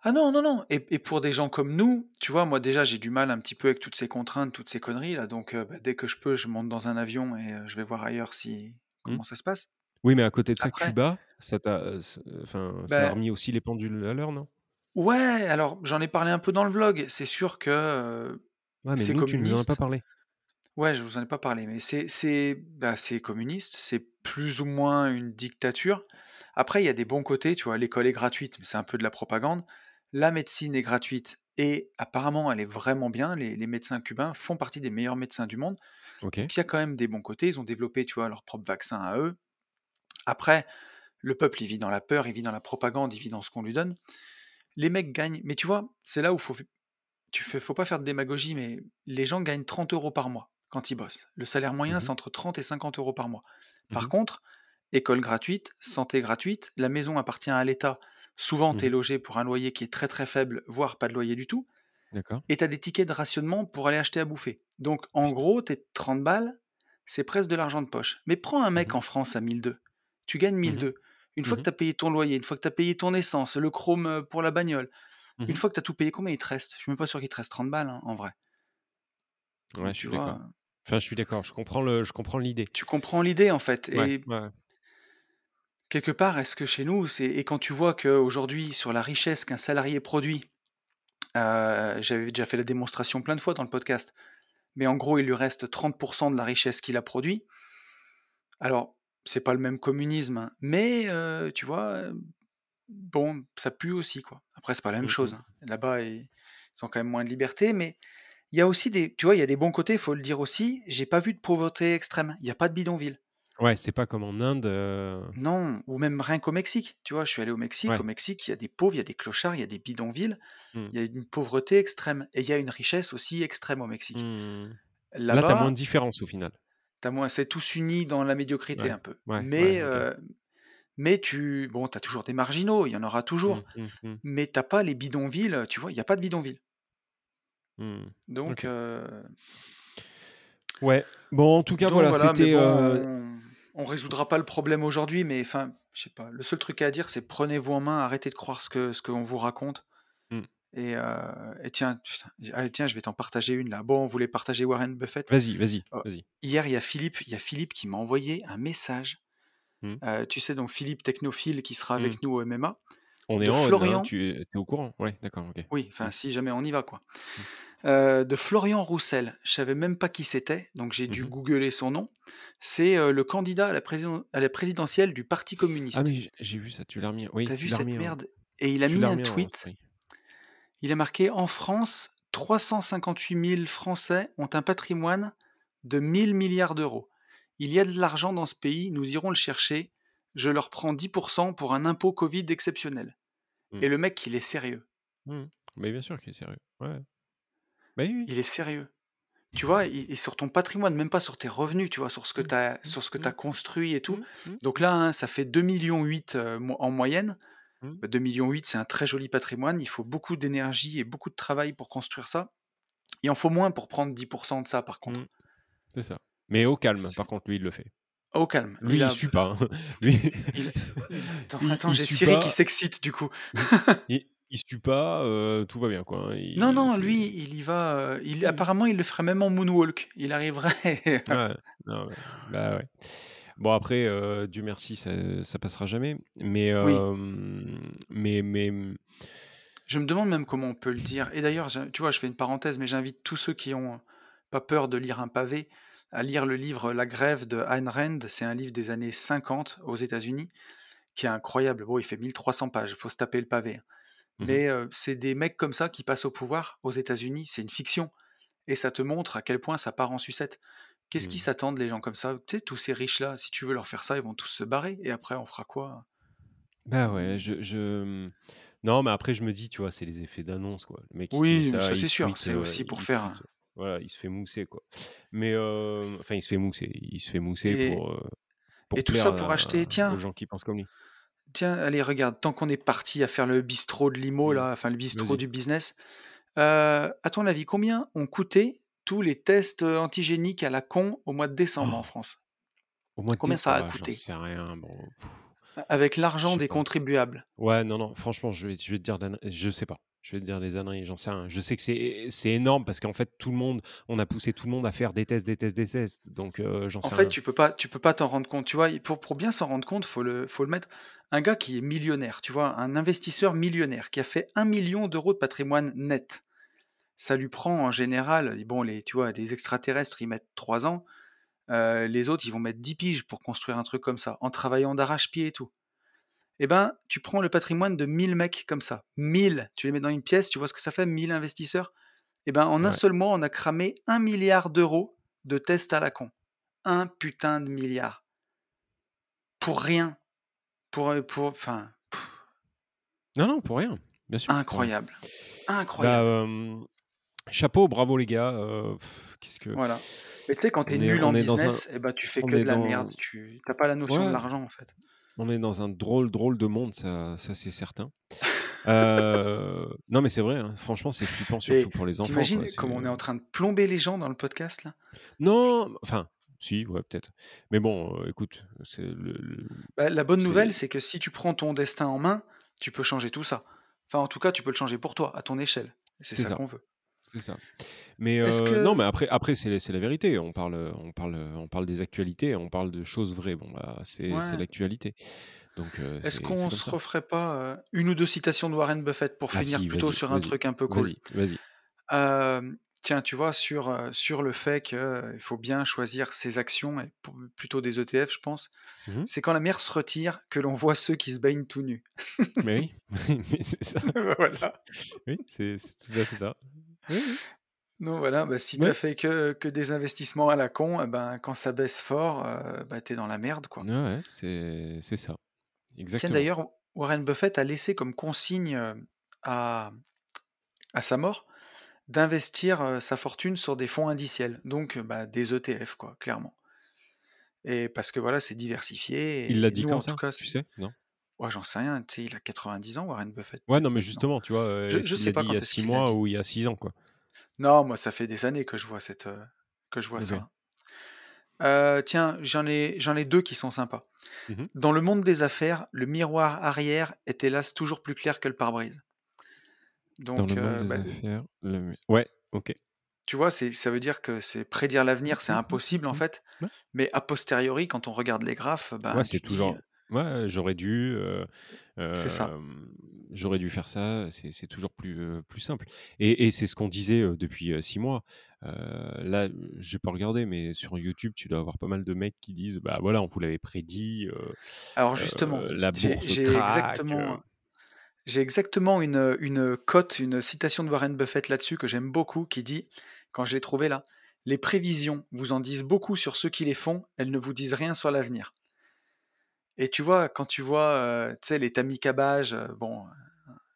Ah non, non, non et et pour des gens comme nous, tu vois, moi déjà, j'ai du mal un petit peu avec toutes ces contraintes, toutes ces conneries là, donc heu, bah, dès que je peux, je monte dans un avion et heu, je vais voir ailleurs si Mmh. comment ça se passe. Oui, mais à côté de ça, Après, Cuba, ça t'a, heu, c enfin, ça a bah remis aussi les pendules à l'heure, non? ouais, alors j'en ai parlé un peu dans le vlog. C'est sûr que, Ouais, mais c'est nous, tu ne nous en as pas communiste. parlé. Ouais, je vous en ai pas parlé, mais c'est c'est bah, c'est communiste, c'est plus ou moins une dictature. Après, il y a des bons côtés, tu vois, l'école est gratuite, mais c'est un peu de la propagande. La médecine est gratuite et apparemment, elle est vraiment bien. Les les médecins cubains font partie des meilleurs médecins du monde. OK. Donc il y a quand même des bons côtés. Ils ont développé, tu vois, leur propre vaccin à eux. Après, le peuple, il vit dans la peur, il vit dans la propagande, il vit dans ce qu'on lui donne. Les mecs gagnent, mais tu vois, c'est là où faut tu fais faut pas faire de démagogie, mais les gens gagnent 30 euros par mois quand ils bossent. Le salaire moyen, Mmh c'est entre 30 et 50 euros par mois. Par Mmh contre, école gratuite, santé gratuite, la maison appartient à l'État. Souvent, tu es Mmh logé pour un loyer qui est très très faible, voire pas de loyer du tout. Et tu as des tickets de rationnement pour aller acheter à bouffer. Donc, en Putain. gros, tes 30 balles, c'est presque de l'argent de poche. Mais prends un Mmh mec en France à 1002. Tu gagnes Mmh mh. 1002. Une fois que Mmh tu as payé ton loyer, une fois que tu as payé ton essence, le chrome, heu, pour la bagnole, une Mmh fois que tu as tout payé, combien il te reste? Je suis même pas sûr qu'il te reste 30 balles, hein, en vrai. Ouais, Donc je suis d'accord. heu, Enfin, je suis d'accord, je comprends l'idée. tu comprends l'idée, en fait Ouais, et ouais, ouais. Quelque part, est-ce que chez nous, c'est et quand tu vois qu'aujourd'hui, sur la richesse qu'un salarié produit, heu, j'avais déjà fait la démonstration plein de fois dans le podcast, mais en gros, il lui reste 30% de la richesse qu'il a produit. Alors, c'est pas le même communisme, hein, mais heu, tu vois, bon, ça pue aussi, quoi. Après, c'est pas la même Mmh chose, hein. Là-bas, ils ont quand même moins de liberté, mais il y a aussi des tu vois, il y a des bons côtés, il faut le dire aussi. J'ai pas vu de pauvreté extrême. Il y a pas de bidonville. Ouais, c'est pas comme en Inde, heu, Non, ou même rien qu'au Mexique. Tu vois, je suis allé au Mexique. Au. Mexique, il y a des pauvres, il y a des clochards, il y a des bidonvilles. Mmh. Il y a une pauvreté extrême et il y a une richesse aussi extrême au Mexique. Mmh. Là, tu as moins de différence au final. tu moins c'est tous unis dans la médiocrité Ouais, un peu. ouais, ouais, Mais OK. heu, mais tu bon, tu as toujours des marginaux, il y en aura toujours, mmh, mais tu pas les bidonvilles, tu vois? Il y a pas de bidonville. mmh. Donc OK. heu, Ouais, bon, en tout cas, donc voilà, voilà, mais c'était, bon, heu, on on résoudra pas le problème aujourd'hui, mais enfin, je sais pas, le seul truc à dire, c'est prenez-vous en main, arrêtez de croire ce que ce qu'on vous raconte et heu et tiens, putain, ah tiens, je vais t'en partager une là. Bon, on voulait partager Warren Buffett. Vas-y, vas-y, Heu, vas-y. hier, il y a Philippe il y a Philippe qui m'a envoyé un message, Mmh. heu, tu sais donc Philippe technophile qui sera avec nous au MMA, On est en hein, Florian tu es au courant? Ouais, d'accord, OK. oui, enfin si jamais on y va quoi. Mmh. Heu, de Florian Roussel. Je savais même pas qui c'était, donc j'ai Mmh dû mh. googler son nom. C'est, heu, le candidat à la président à la présidentielle du parti Ah communiste. oui, j'ai j'ai vu ça, tu l'as remis oui, Tu as vu cette en merde? Et il a tu mis un en tweet, il a marqué: «En France, 358 000 Français ont un patrimoine de 1 000 000 €. Il y a de l'argent dans ce pays, nous irons le chercher. Je leur prends 10 pour un impôt Covid exceptionnel». Mmh. Et le mec, il est sérieux. Mmh. Mais bien sûr qu'il est sérieux. Ouais. Bah oui. Il est sérieux. Tu vois? Et et sur ton patrimoine, même pas sur tes revenus, tu vois? Sur ce que Mmh. tu as Mmh. sur ce que Mmh. construit et tout. Donc là, hein, ça fait 2 800 000 mo en moyenne. Mmh. Bah, 2 800 000, c'est un très joli patrimoine. Il faut beaucoup d'énergie et beaucoup de travail pour construire ça. Il en faut moins pour prendre 10 de ça, par contre. C'est ça. Mais au calme, par contre, lui, il le fait. au calme. Lui, Il il a suit pas, hein. Lui, il attends, j'ai Siri qui s'excite, du coup. il il suit pas, tout va bien, quoi, hein. Non, Il non, c'est lui, il y va, il mmh. apparemment, il le ferait même en moonwalk. Il arriverait Ouais, non, ouais, bah, ouais. Bon après, Dieu merci, ça ça passera jamais. Mais, oui. mais mais, mmh, Je me demande même comment on peut le dire. Et d'ailleurs, je- tu vois, je fais une parenthèse, mais j'invite tous ceux qui ont pas peur de lire un pavé à lire le livre La grève de Ayn Rand. C'est un livre des années 50 aux États-Unis qui est incroyable. Bon, il fait 1300 pages, il faut se taper le pavé. Mmh mh, Mais euh, c'est des mecs comme ça qui passent au pouvoir aux États-Unis. C'est une fiction. Et ça te montre à quel point ça part en sucette. Qu'est-ce qui mmh. s'attendent les gens comme ça? Tu sais, tous ces riches-là, si tu veux leur faire ça, ils vont tous se barrer. Et après, on fera quoi? Bah, ouais, je je, mmh, non, mais après je me dis, tu vois, c'est les effets d'annonce, quoi. Le mec, Oui, ça, ça c'est sûr. C'est aussi pour il faire. tweet, voilà, il se fait mousser, quoi. Mais, enfin, il se fait mousser, il se fait mousser Et, pour, et pour tout ça pour à acheter. aux Tiens, gens qui pensent comme lui. Tiens, allez, regarde, tant qu'on est parti à faire le bistrot de l'IMO, Mmh. là, enfin le bistrot Vas-y. du business, euh, à ton avis, combien ont coûté tous les tests euh, antigéniques à la con au mois de décembre en Oh, France? Au mois de Combien ça a j'en coûté? sais rien, Avec je l'argent sais des pas. contribuables. Ouais, non, non, franchement, je vais je vais te dire je sais pas. Je vais te dire des âneries, j'en sais rien. Je sais que c'est énorme parce qu'en fait, tout le monde on a poussé tout le monde à faire des tests, des tests, des tests, donc heu, j'en En sais fait, rien. tu peux pas, tu peux pas t'en rendre compte. Tu vois, pour, pour bien s'en rendre compte, faut le, faut le mettre. Un gars qui est millionnaire, tu vois, un investisseur millionnaire qui a fait un million d'euros de patrimoine net. Ça lui prend en général, bon, les, tu vois, les extraterrestres, ils mettent trois ans. Euh, les autres, ils vont mettre 10 piges pour construire un truc comme ça, en travaillant d'arrache-pied et tout. Eh ben, tu prends le patrimoine de 1000 mecs comme ça. 1000, tu les mets dans une pièce, tu vois ce que ça fait, 1000 investisseurs? Eh ben, en un seul mois, on a cramé un milliard d'euros de tests à la con. Un putain de milliard. Pour rien. Pour, euh, pour, enfin, Non, non, pour rien, bien sûr, incroyable. Bah, Incroyable. hem, chapeau, bravo les gars, heu, qu'est-ce que Voilà. Mais tu sais, quand t'es nul en un business, eh ben, tu fais on que de la dans merde. Tu t'as pas la notion de l'argent, en fait. On est dans un drôle, drôle de monde, ça ça c'est certain. Heu, non mais c'est vrai, hein, franchement, c'est flippant Et surtout pour les enfants, t'imagines comment on est heu en train de plomber les gens dans le podcast, là? Non, enfin, Si, ouais, peut-être. Mais bon, heu, écoute, c'est le le Bah, la bonne nouvelle, c'est que si tu prends ton destin en main, tu peux changer tout ça. Enfin, en tout cas, tu peux le changer pour toi, à ton échelle c'est c'est ça ça, qu'on veut. C'est ça. Mais heu, non, mais après après c'est la vérité. On parle, on parle, on parle des actualités, on parle de choses vraies. Bon, bah, c'est ouais, l'actualité. Donc heu, est-ce qu'on comme se ça. referait pas, heu, 1 ou 2 citations de Warren Buffett pour Ah finir si, plutôt sur un truc un peu cool? vas-y, tiens, tu vois, sur, sur le fait qu'il faut bien choisir ses actions et plutôt des ETF, je pense. Mmh C'est quand la mer se retire que l'on voit ceux qui se baignent tout nus. Mais oui, c'est ça. Voilà. oui, c'est tout à fait ça. Oui, oui. Donc voilà, bah, si tu as Ouais. fait que que des investissements à la con, et ben, quand ça baisse fort, heu, bah, tu es dans la merde, quoi. Ouais, c'est c'est ça, Tiens, exactement. d'ailleurs, Warren Buffett a laissé comme consigne, heu, à à sa mort, d'investir, heu, sa fortune sur des fonds indiciels, donc bah, des ETF, quoi, clairement et parce que voilà, c'est Il l'a diversifié dit nous, quand en tout ça, cas, tu sais? Non? Ouais, j'en sais rien, tu sais, il a 90 ans, Warren Buffett, Ouais, non, mais justement, tu vois, Je qu'il sais dit pas il y a quand est-ce 6 qu'il l'a mois ou il y a 6 ans, quoi? Non, moi, ça fait des années que je vois cette, heu, que je vois ça. Heu, tiens, j'en ai j'en ai 2 qui sont sympas. Mmh mh. Dans le monde des affaires, le miroir arrière est hélas toujours plus clair que le pare-brise. Dans Donc le monde des bah, affaires, le ouais, OK. tu vois, c'est ça veut dire que c'est prédire l'avenir, c'est mmh, mmh, mmh, impossible en fait, Ouais. mais a posteriori, quand on regarde les graphes, Ouais, ben, c'est toujours ouais, j'aurais dû, c'est ça. j'aurais dû faire ça, c'est toujours plus, plus simple et et c'est ce qu'on disait, depuis, 6 mois. Heu, là, j'ai pas regardé, mais sur YouTube, tu dois avoir pas mal de mecs qui disent: «Bah, voilà, on vous l'avait prédit, Alors justement, la j'ai bourse j'ai craque», heu. exactement j'ai exactement une, une, cote, une citation de Warren Buffett là-dessus que j'aime beaucoup qui dit, quand je l'ai trouvée là: «Les prévisions vous en disent beaucoup sur ceux qui les font, elles ne vous disent rien sur l'avenir». Et tu vois, quand tu vois, tu sais, les Tammy Cabbage, heu, bon,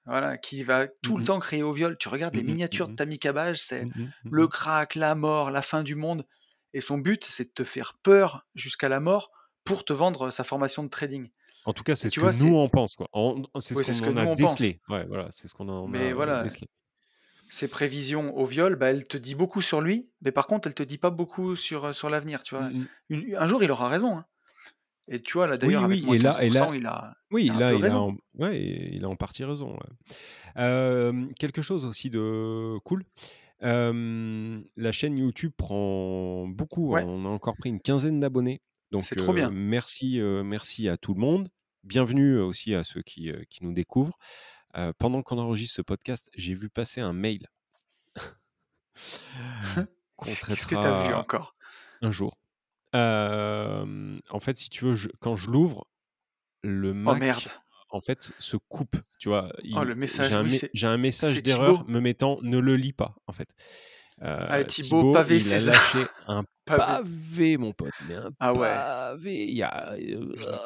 voilà, qui va Mmh tout le temps crier au viol. Tu regardes Mmh les mh. miniatures Mmh de mh. Tammy Cabbage, c'est Mmh. Mmh le crack, la mort, la fin du monde et son but, c'est de te faire peur jusqu'à la mort pour te vendre sa formation de trading En tout cas, c'est ce tu que vois, nous on pense, quoi. C'est ce qu'on ce en a décelé. Ouais, voilà, c'est ce qu'on en mais a, voilà, décelé. ses prévisions au viol, bah, elle te dit beaucoup sur lui, mais par contre, elle te dit pas beaucoup sur, sur l'avenir, tu vois? Mmh. Une un jour, il aura raison, hein et tu vois, là, d'ailleurs, Oui, avec oui moins et là et là il a il oui, a un là, il a en ouais, il a en partie raison, ouais. Quelque chose aussi de cool, la chaîne YouTube prend beaucoup, Ouais, on a encore pris une quinzaine d'abonnés, c'est donc trop heu, bien. merci, merci à tout le monde. Bienvenue aussi à ceux qui, qui nous découvrent. Pendant qu'on enregistre ce podcast, j'ai vu passer un mail qu'on Qu'est-ce que tu as vu encore? un jour. En fait, si tu veux, je quand je l'ouvre, le Oh Mac, merde! en fait, se coupe, tu vois? Oh j'ai un oui message d'erreur me mettant: «Ne le lis pas», en fait. Ah Heu, Thibaut Thibaut, pavé il a César, lâché un pavé. pavé, mon pote, mais un Ah ouais, pavé. Il y a,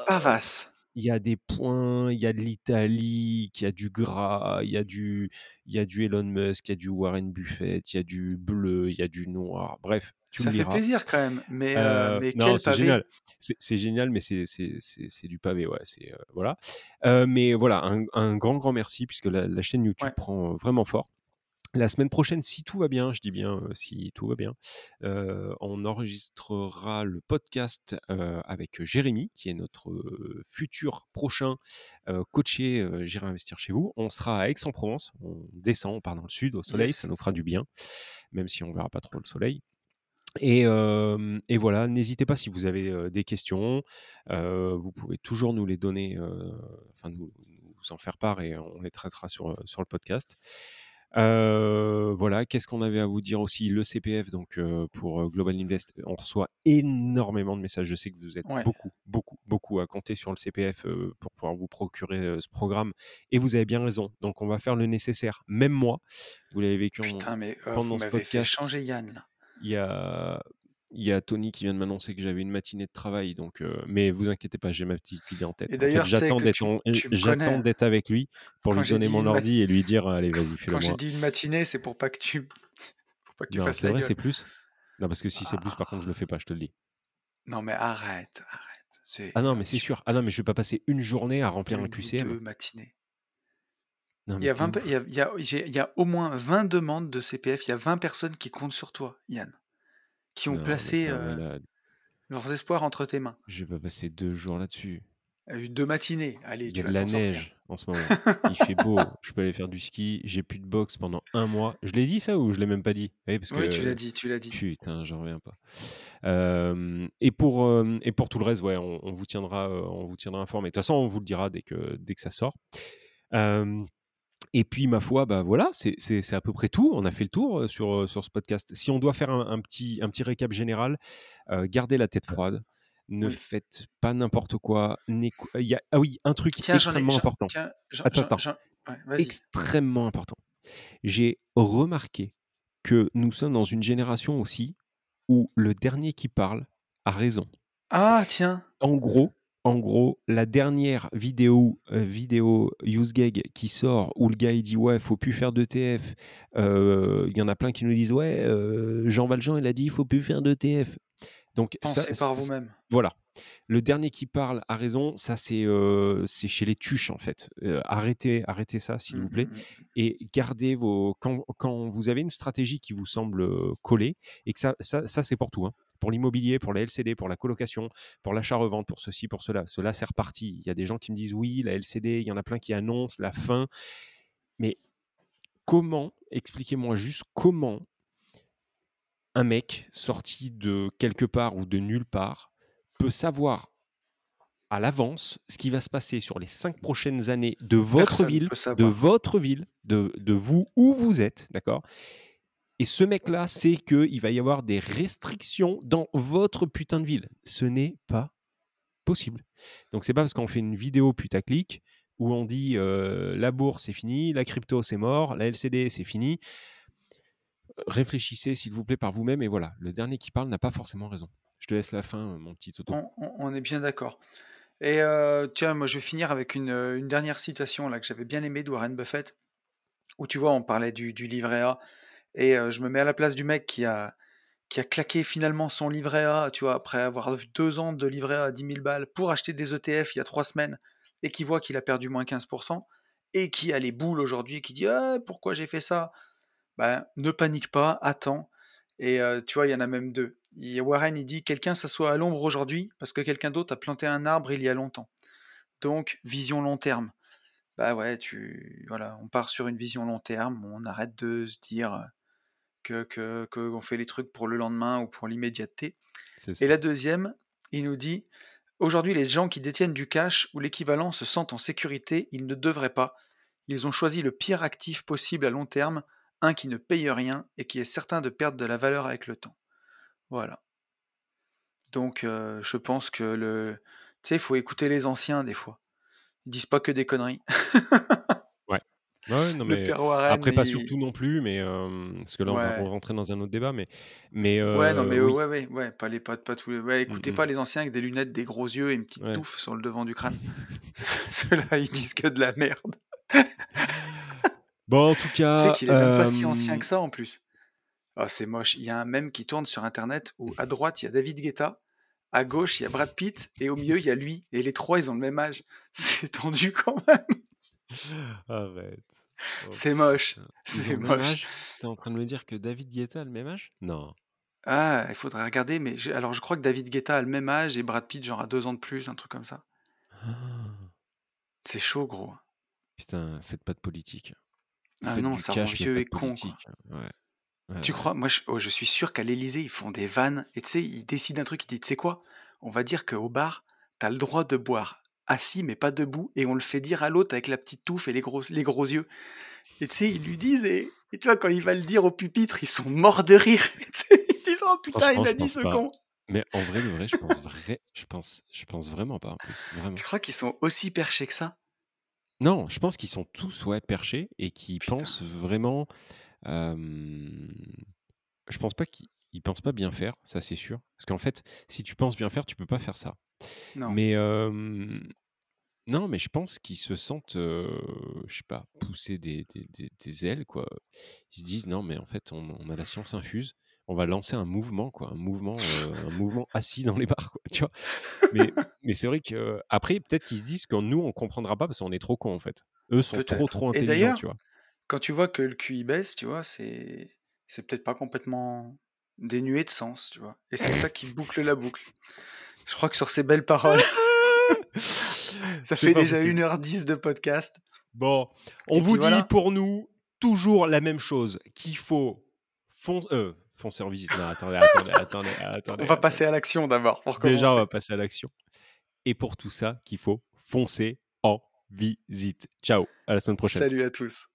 pavasse. Il y a des points, il y a de l'italique, il y a du gras, il y a du il y a du Elon Musk, il y a du Warren Buffett, il y a du bleu, il y a du noir. Bref, tu Ça fait liras. plaisir quand même, mais Heu, mais non, c'est génial. C'est génial, mais c'est c'est c'est c'est du pavé, ouais, c'est, heu, voilà. Mais voilà, un un grand, grand merci puisque la la chaîne YouTube Ouais, prend, vraiment fort. La semaine prochaine, si tout va bien, je dis bien, heu, si tout va bien, heu, on enregistrera le podcast, heu, avec Jérémy, qui est notre, futur prochain, coaché, J'irai investir chez vous. On sera à Aix-en-Provence, on descend, on part dans le sud, au soleil, ça nous fera du bien, même si on verra pas trop le soleil. Et voilà, n'hésitez pas si vous avez, des questions, vous pouvez toujours nous les donner, enfin nous nous en faire part et on les traitera sur le podcast. Heu, voilà, qu'est-ce qu'on avait à vous dire aussi? Le CPF donc heu, pour, heu, Global Invest, on reçoit énormément de messages. Je sais que vous êtes Ouais. beaucoup, beaucoup, beaucoup à compter sur le CPF, pour pouvoir vous procurer, ce programme et vous avez bien raison. Donc on va faire le nécessaire. Même moi, vous l'avez vécu en Putain, mais heu, vous pendant ce m'avez fait podcast changer Yann là. il y a il y a Tony qui vient de m'annoncer que j'avais une matinée de travail donc heu, mais vous inquiétez pas, j'ai ma petite idée en tête. En fait, j'attends d'être avec lui pour lui donner mon mat ordi et lui dire: «Allez, vas-y, quand j'ai file-le-moi». dit une matinée, c'est pour pas que tu pour pas que tu Non, fasses c'est la vrai, c'est plus? Non, parce que si c'est plus, par contre, je le fais pas, je te le dis. Non mais arrête, arrête, Ah non, mais c'est sûr. Ah non, mais je vais pas passer une journée à remplir un 1 ou QCM. 2 matinées. Non, Il y a tu es 20 pe il y ouf. a il y a j'ai il y a au moins 20 demandes de CPF, il y a 20 personnes qui comptent sur toi, Yann, qui ont Non, mais placé, un malade. leurs espoirs entre tes mains. Je vais pas passer 2 jours là-dessus. Il y a eu 2 matinées. Allez, Il y tu a de vas la t'en sortir. neige en ce moment. Il fait beau, je peux aller faire du ski, j'ai plus de boxe pendant 1 mois. Je l'ai dit ça ou je l'ai même pas dit? Oui, parce Oui, tu l'as que dit, tu l'as dit. putain, j'en reviens pas. Et pour, et pour tout le reste, ouais, on on vous tiendra, on vous tiendra informé. De toute façon, on vous le dira dès que dès que ça sort. Et puis ma foi, bah, voilà, c'est à peu près tout. On a fait le tour, heu, sur, heu, sur ce podcast. Si on doit faire un un petit un petit récap général, heu, gardez la tête froide, ne Oui. faites pas n'importe quoi, n'écou il y a ah oui, un truc Tiens, j'en ai extrêmement important. tiens, Attends, attends, ouais, extrêmement important. J'ai remarqué que nous sommes dans une génération aussi où le dernier qui parle a raison. Ah tiens! En gros en gros, la dernière vidéo, heu, vidéo qui sort où le gars il dit: «Ouais, faut plus faire d'ETF», heu, il y en a plein qui nous disent: «Ouais, heu, Jean Valjean il a dit: "Il faut plus faire d'ETF"». Donc Pensez par vous-même. voilà. Le dernier qui parle a raison, ça c'est, c'est chez les tuches en fait. Arrêtez arrêtez ça s'il Mmh vous mh, plaît mmh. et gardez vos quand quand vous avez une stratégie qui vous semble, coller et que ça ça ça c'est pour tout, hein. Pour l'immobilier, pour la LCD, pour la colocation, pour l'achat-revente, pour ceci, pour cela. Là, c'est reparti. Il y a des gens qui me disent: «Oui, la LCD», il y en a plein qui annoncent la fin. Mais comment expliquez-moi juste comment un mec sorti de quelque part ou de nulle part peut savoir à l'avance ce qui va se passer sur les 5 prochaines années de votre Personne ville de votre ville, de de vous, où vous êtes, d'accord? Et ce mec-là sait qu'il va y avoir des restrictions dans votre putain de ville. Ce n'est pas possible. Donc c'est pas parce qu'on fait une vidéo putaclic où on dit, heu: «La bourse, c'est fini, la crypto, c'est mort, la LCD, c'est fini». Réfléchissez s'il vous plaît par vous-même et voilà, le dernier qui parle n'a pas forcément raison. Je te laisse la fin, mon petit Toto. On est bien d'accord et heu, tiens, moi je vais finir avec une, dernière citation là que j'avais bien aimée de Warren Buffett, où tu vois, on parlait du livret A et je me mets à la place du mec qui a qui a claqué finalement son livret A, tu vois, après avoir 2 ans de livret A à 10 000 balles pour acheter des ETF il y a 3 semaines et qui voit qu'il a perdu moins 15% et qui a les boules aujourd'hui et qui dit: «Ah pourquoi j'ai fait ça?» ben, ne panique pas, attends et tu vois, il y en a même 2. Il y a Warren, il dit: «Quelqu'un s'assoit à l'ombre aujourd'hui parce que quelqu'un d'autre a planté un arbre il y a longtemps». Donc vision long terme. Bah ouais, tu voilà, on part sur une vision long terme, on arrête de se dire, que que qu'on fait les trucs pour le lendemain ou pour l'immédiateté et la 2e, il nous dit: «Aujourd'hui, les gens qui détiennent du cash ou l'équivalent se sentent en sécurité, ils ne devraient pas. Ils ont choisi le pire actif possible à long terme, un qui ne paye rien et qui est certain de perdre de la valeur avec le temps». Voilà. Donc heu, je pense que le tu sais, il faut écouter les anciens des fois. Ils disent pas que des conneries. Ouais. Le mais père Warren, après pas sur il tout non plus, mais parce que là on va Ouais. re-rentrer dans un autre débat, mais mais Ouais, non mais oui. ouais, ouais, ouais, pas les pas pas tous les ouais, Mmh écoutez mh. pas les anciens avec des lunettes, des gros yeux et une petite touffe sur le devant du crâne. Ceux ceux-là, ils disent que de la merde. Bon, en tout Tu sais cas, qu'il est même pas si ancien que ça en plus. Oh, c'est moche. Il y a un mème qui tourne sur internet où à droite, il y a David Guetta, à gauche, il y a Brad Pitt et au milieu, il y a lui et les 3, ils ont le même âge. C'est tendu quand même. Arrête. Oh C'est moche, ont c'est moche. âge? Tu es en train de me dire que David Guetta a le même âge? Non. Ah, il faudrait regarder, mais je alors je crois que David Guetta a le même âge et Brad Pitt genre a 2 ans de plus, un truc comme ça. C'est chaud gros. Putain, faites pas de politique. Ah Faites non, ça rend cash, mais vieux et con. Ouais. Ouais, Tu ouais. crois? Moi je oh je suis sûr qu'à l'Élysée, ils font des vannes et tu sais, ils décident un truc, ils disent: «Tu sais quoi? On va dire qu'au bar, tu as le droit de boire assis mais pas debout» et on le fait dire à l'autre avec la petite touffe et les grosses les gros yeux et tu sais, ils lui disent et et tu vois, quand il va le dire au pupitre, ils sont morts de rire. Tu ils disent: «Oh putain, il je dit ce pas. con». Mais en vrai de vrai, je pense vrai je pense je pense vraiment pas en plus, Tu vraiment. crois qu'ils sont aussi perchés que ça? Non, je pense qu'ils sont tous, ouais, perchés et qu'ils pensent vraiment, je pense pas qu'ils ils pensent pas bien faire, ça c'est sûr. Parce qu'en fait, si tu penses bien faire, tu peux pas faire ça. Non. Mais non, mais je pense qu'ils se sentent, je sais pas, pousser des des des des ailes, quoi. Ils se disent: «Non, mais en fait, on on a la science infuse, on va lancer un mouvement, quoi, un mouvement, un mouvement assis dans les bars», quoi, tu vois? Mais mais c'est vrai qu'après, peut-être qu'ils se disent que nous, on comprendra pas parce qu'on est trop cons, en fait. Eux sont trop, trop et intelligents, d'ailleurs, tu vois? quand tu vois que le QI baisse, tu vois, c'est c'est peut-être pas complètement dénué de sens, tu vois? Et c'est ça qui boucle la boucle. Je crois que sur ces belles paroles ça fait déjà possible. 1h10 de podcast. Bon, on Et vous dit voilà. pour nous toujours la même chose, qu'il faut heu, foncer en visite. Non, attendez, attendez, attendez, attendez, On va passer à l'action d'abord Déjà, on va passer à l'action. Et pour tout ça, qu'il faut foncer en visite. Ciao, à la semaine prochaine. Salut à tous.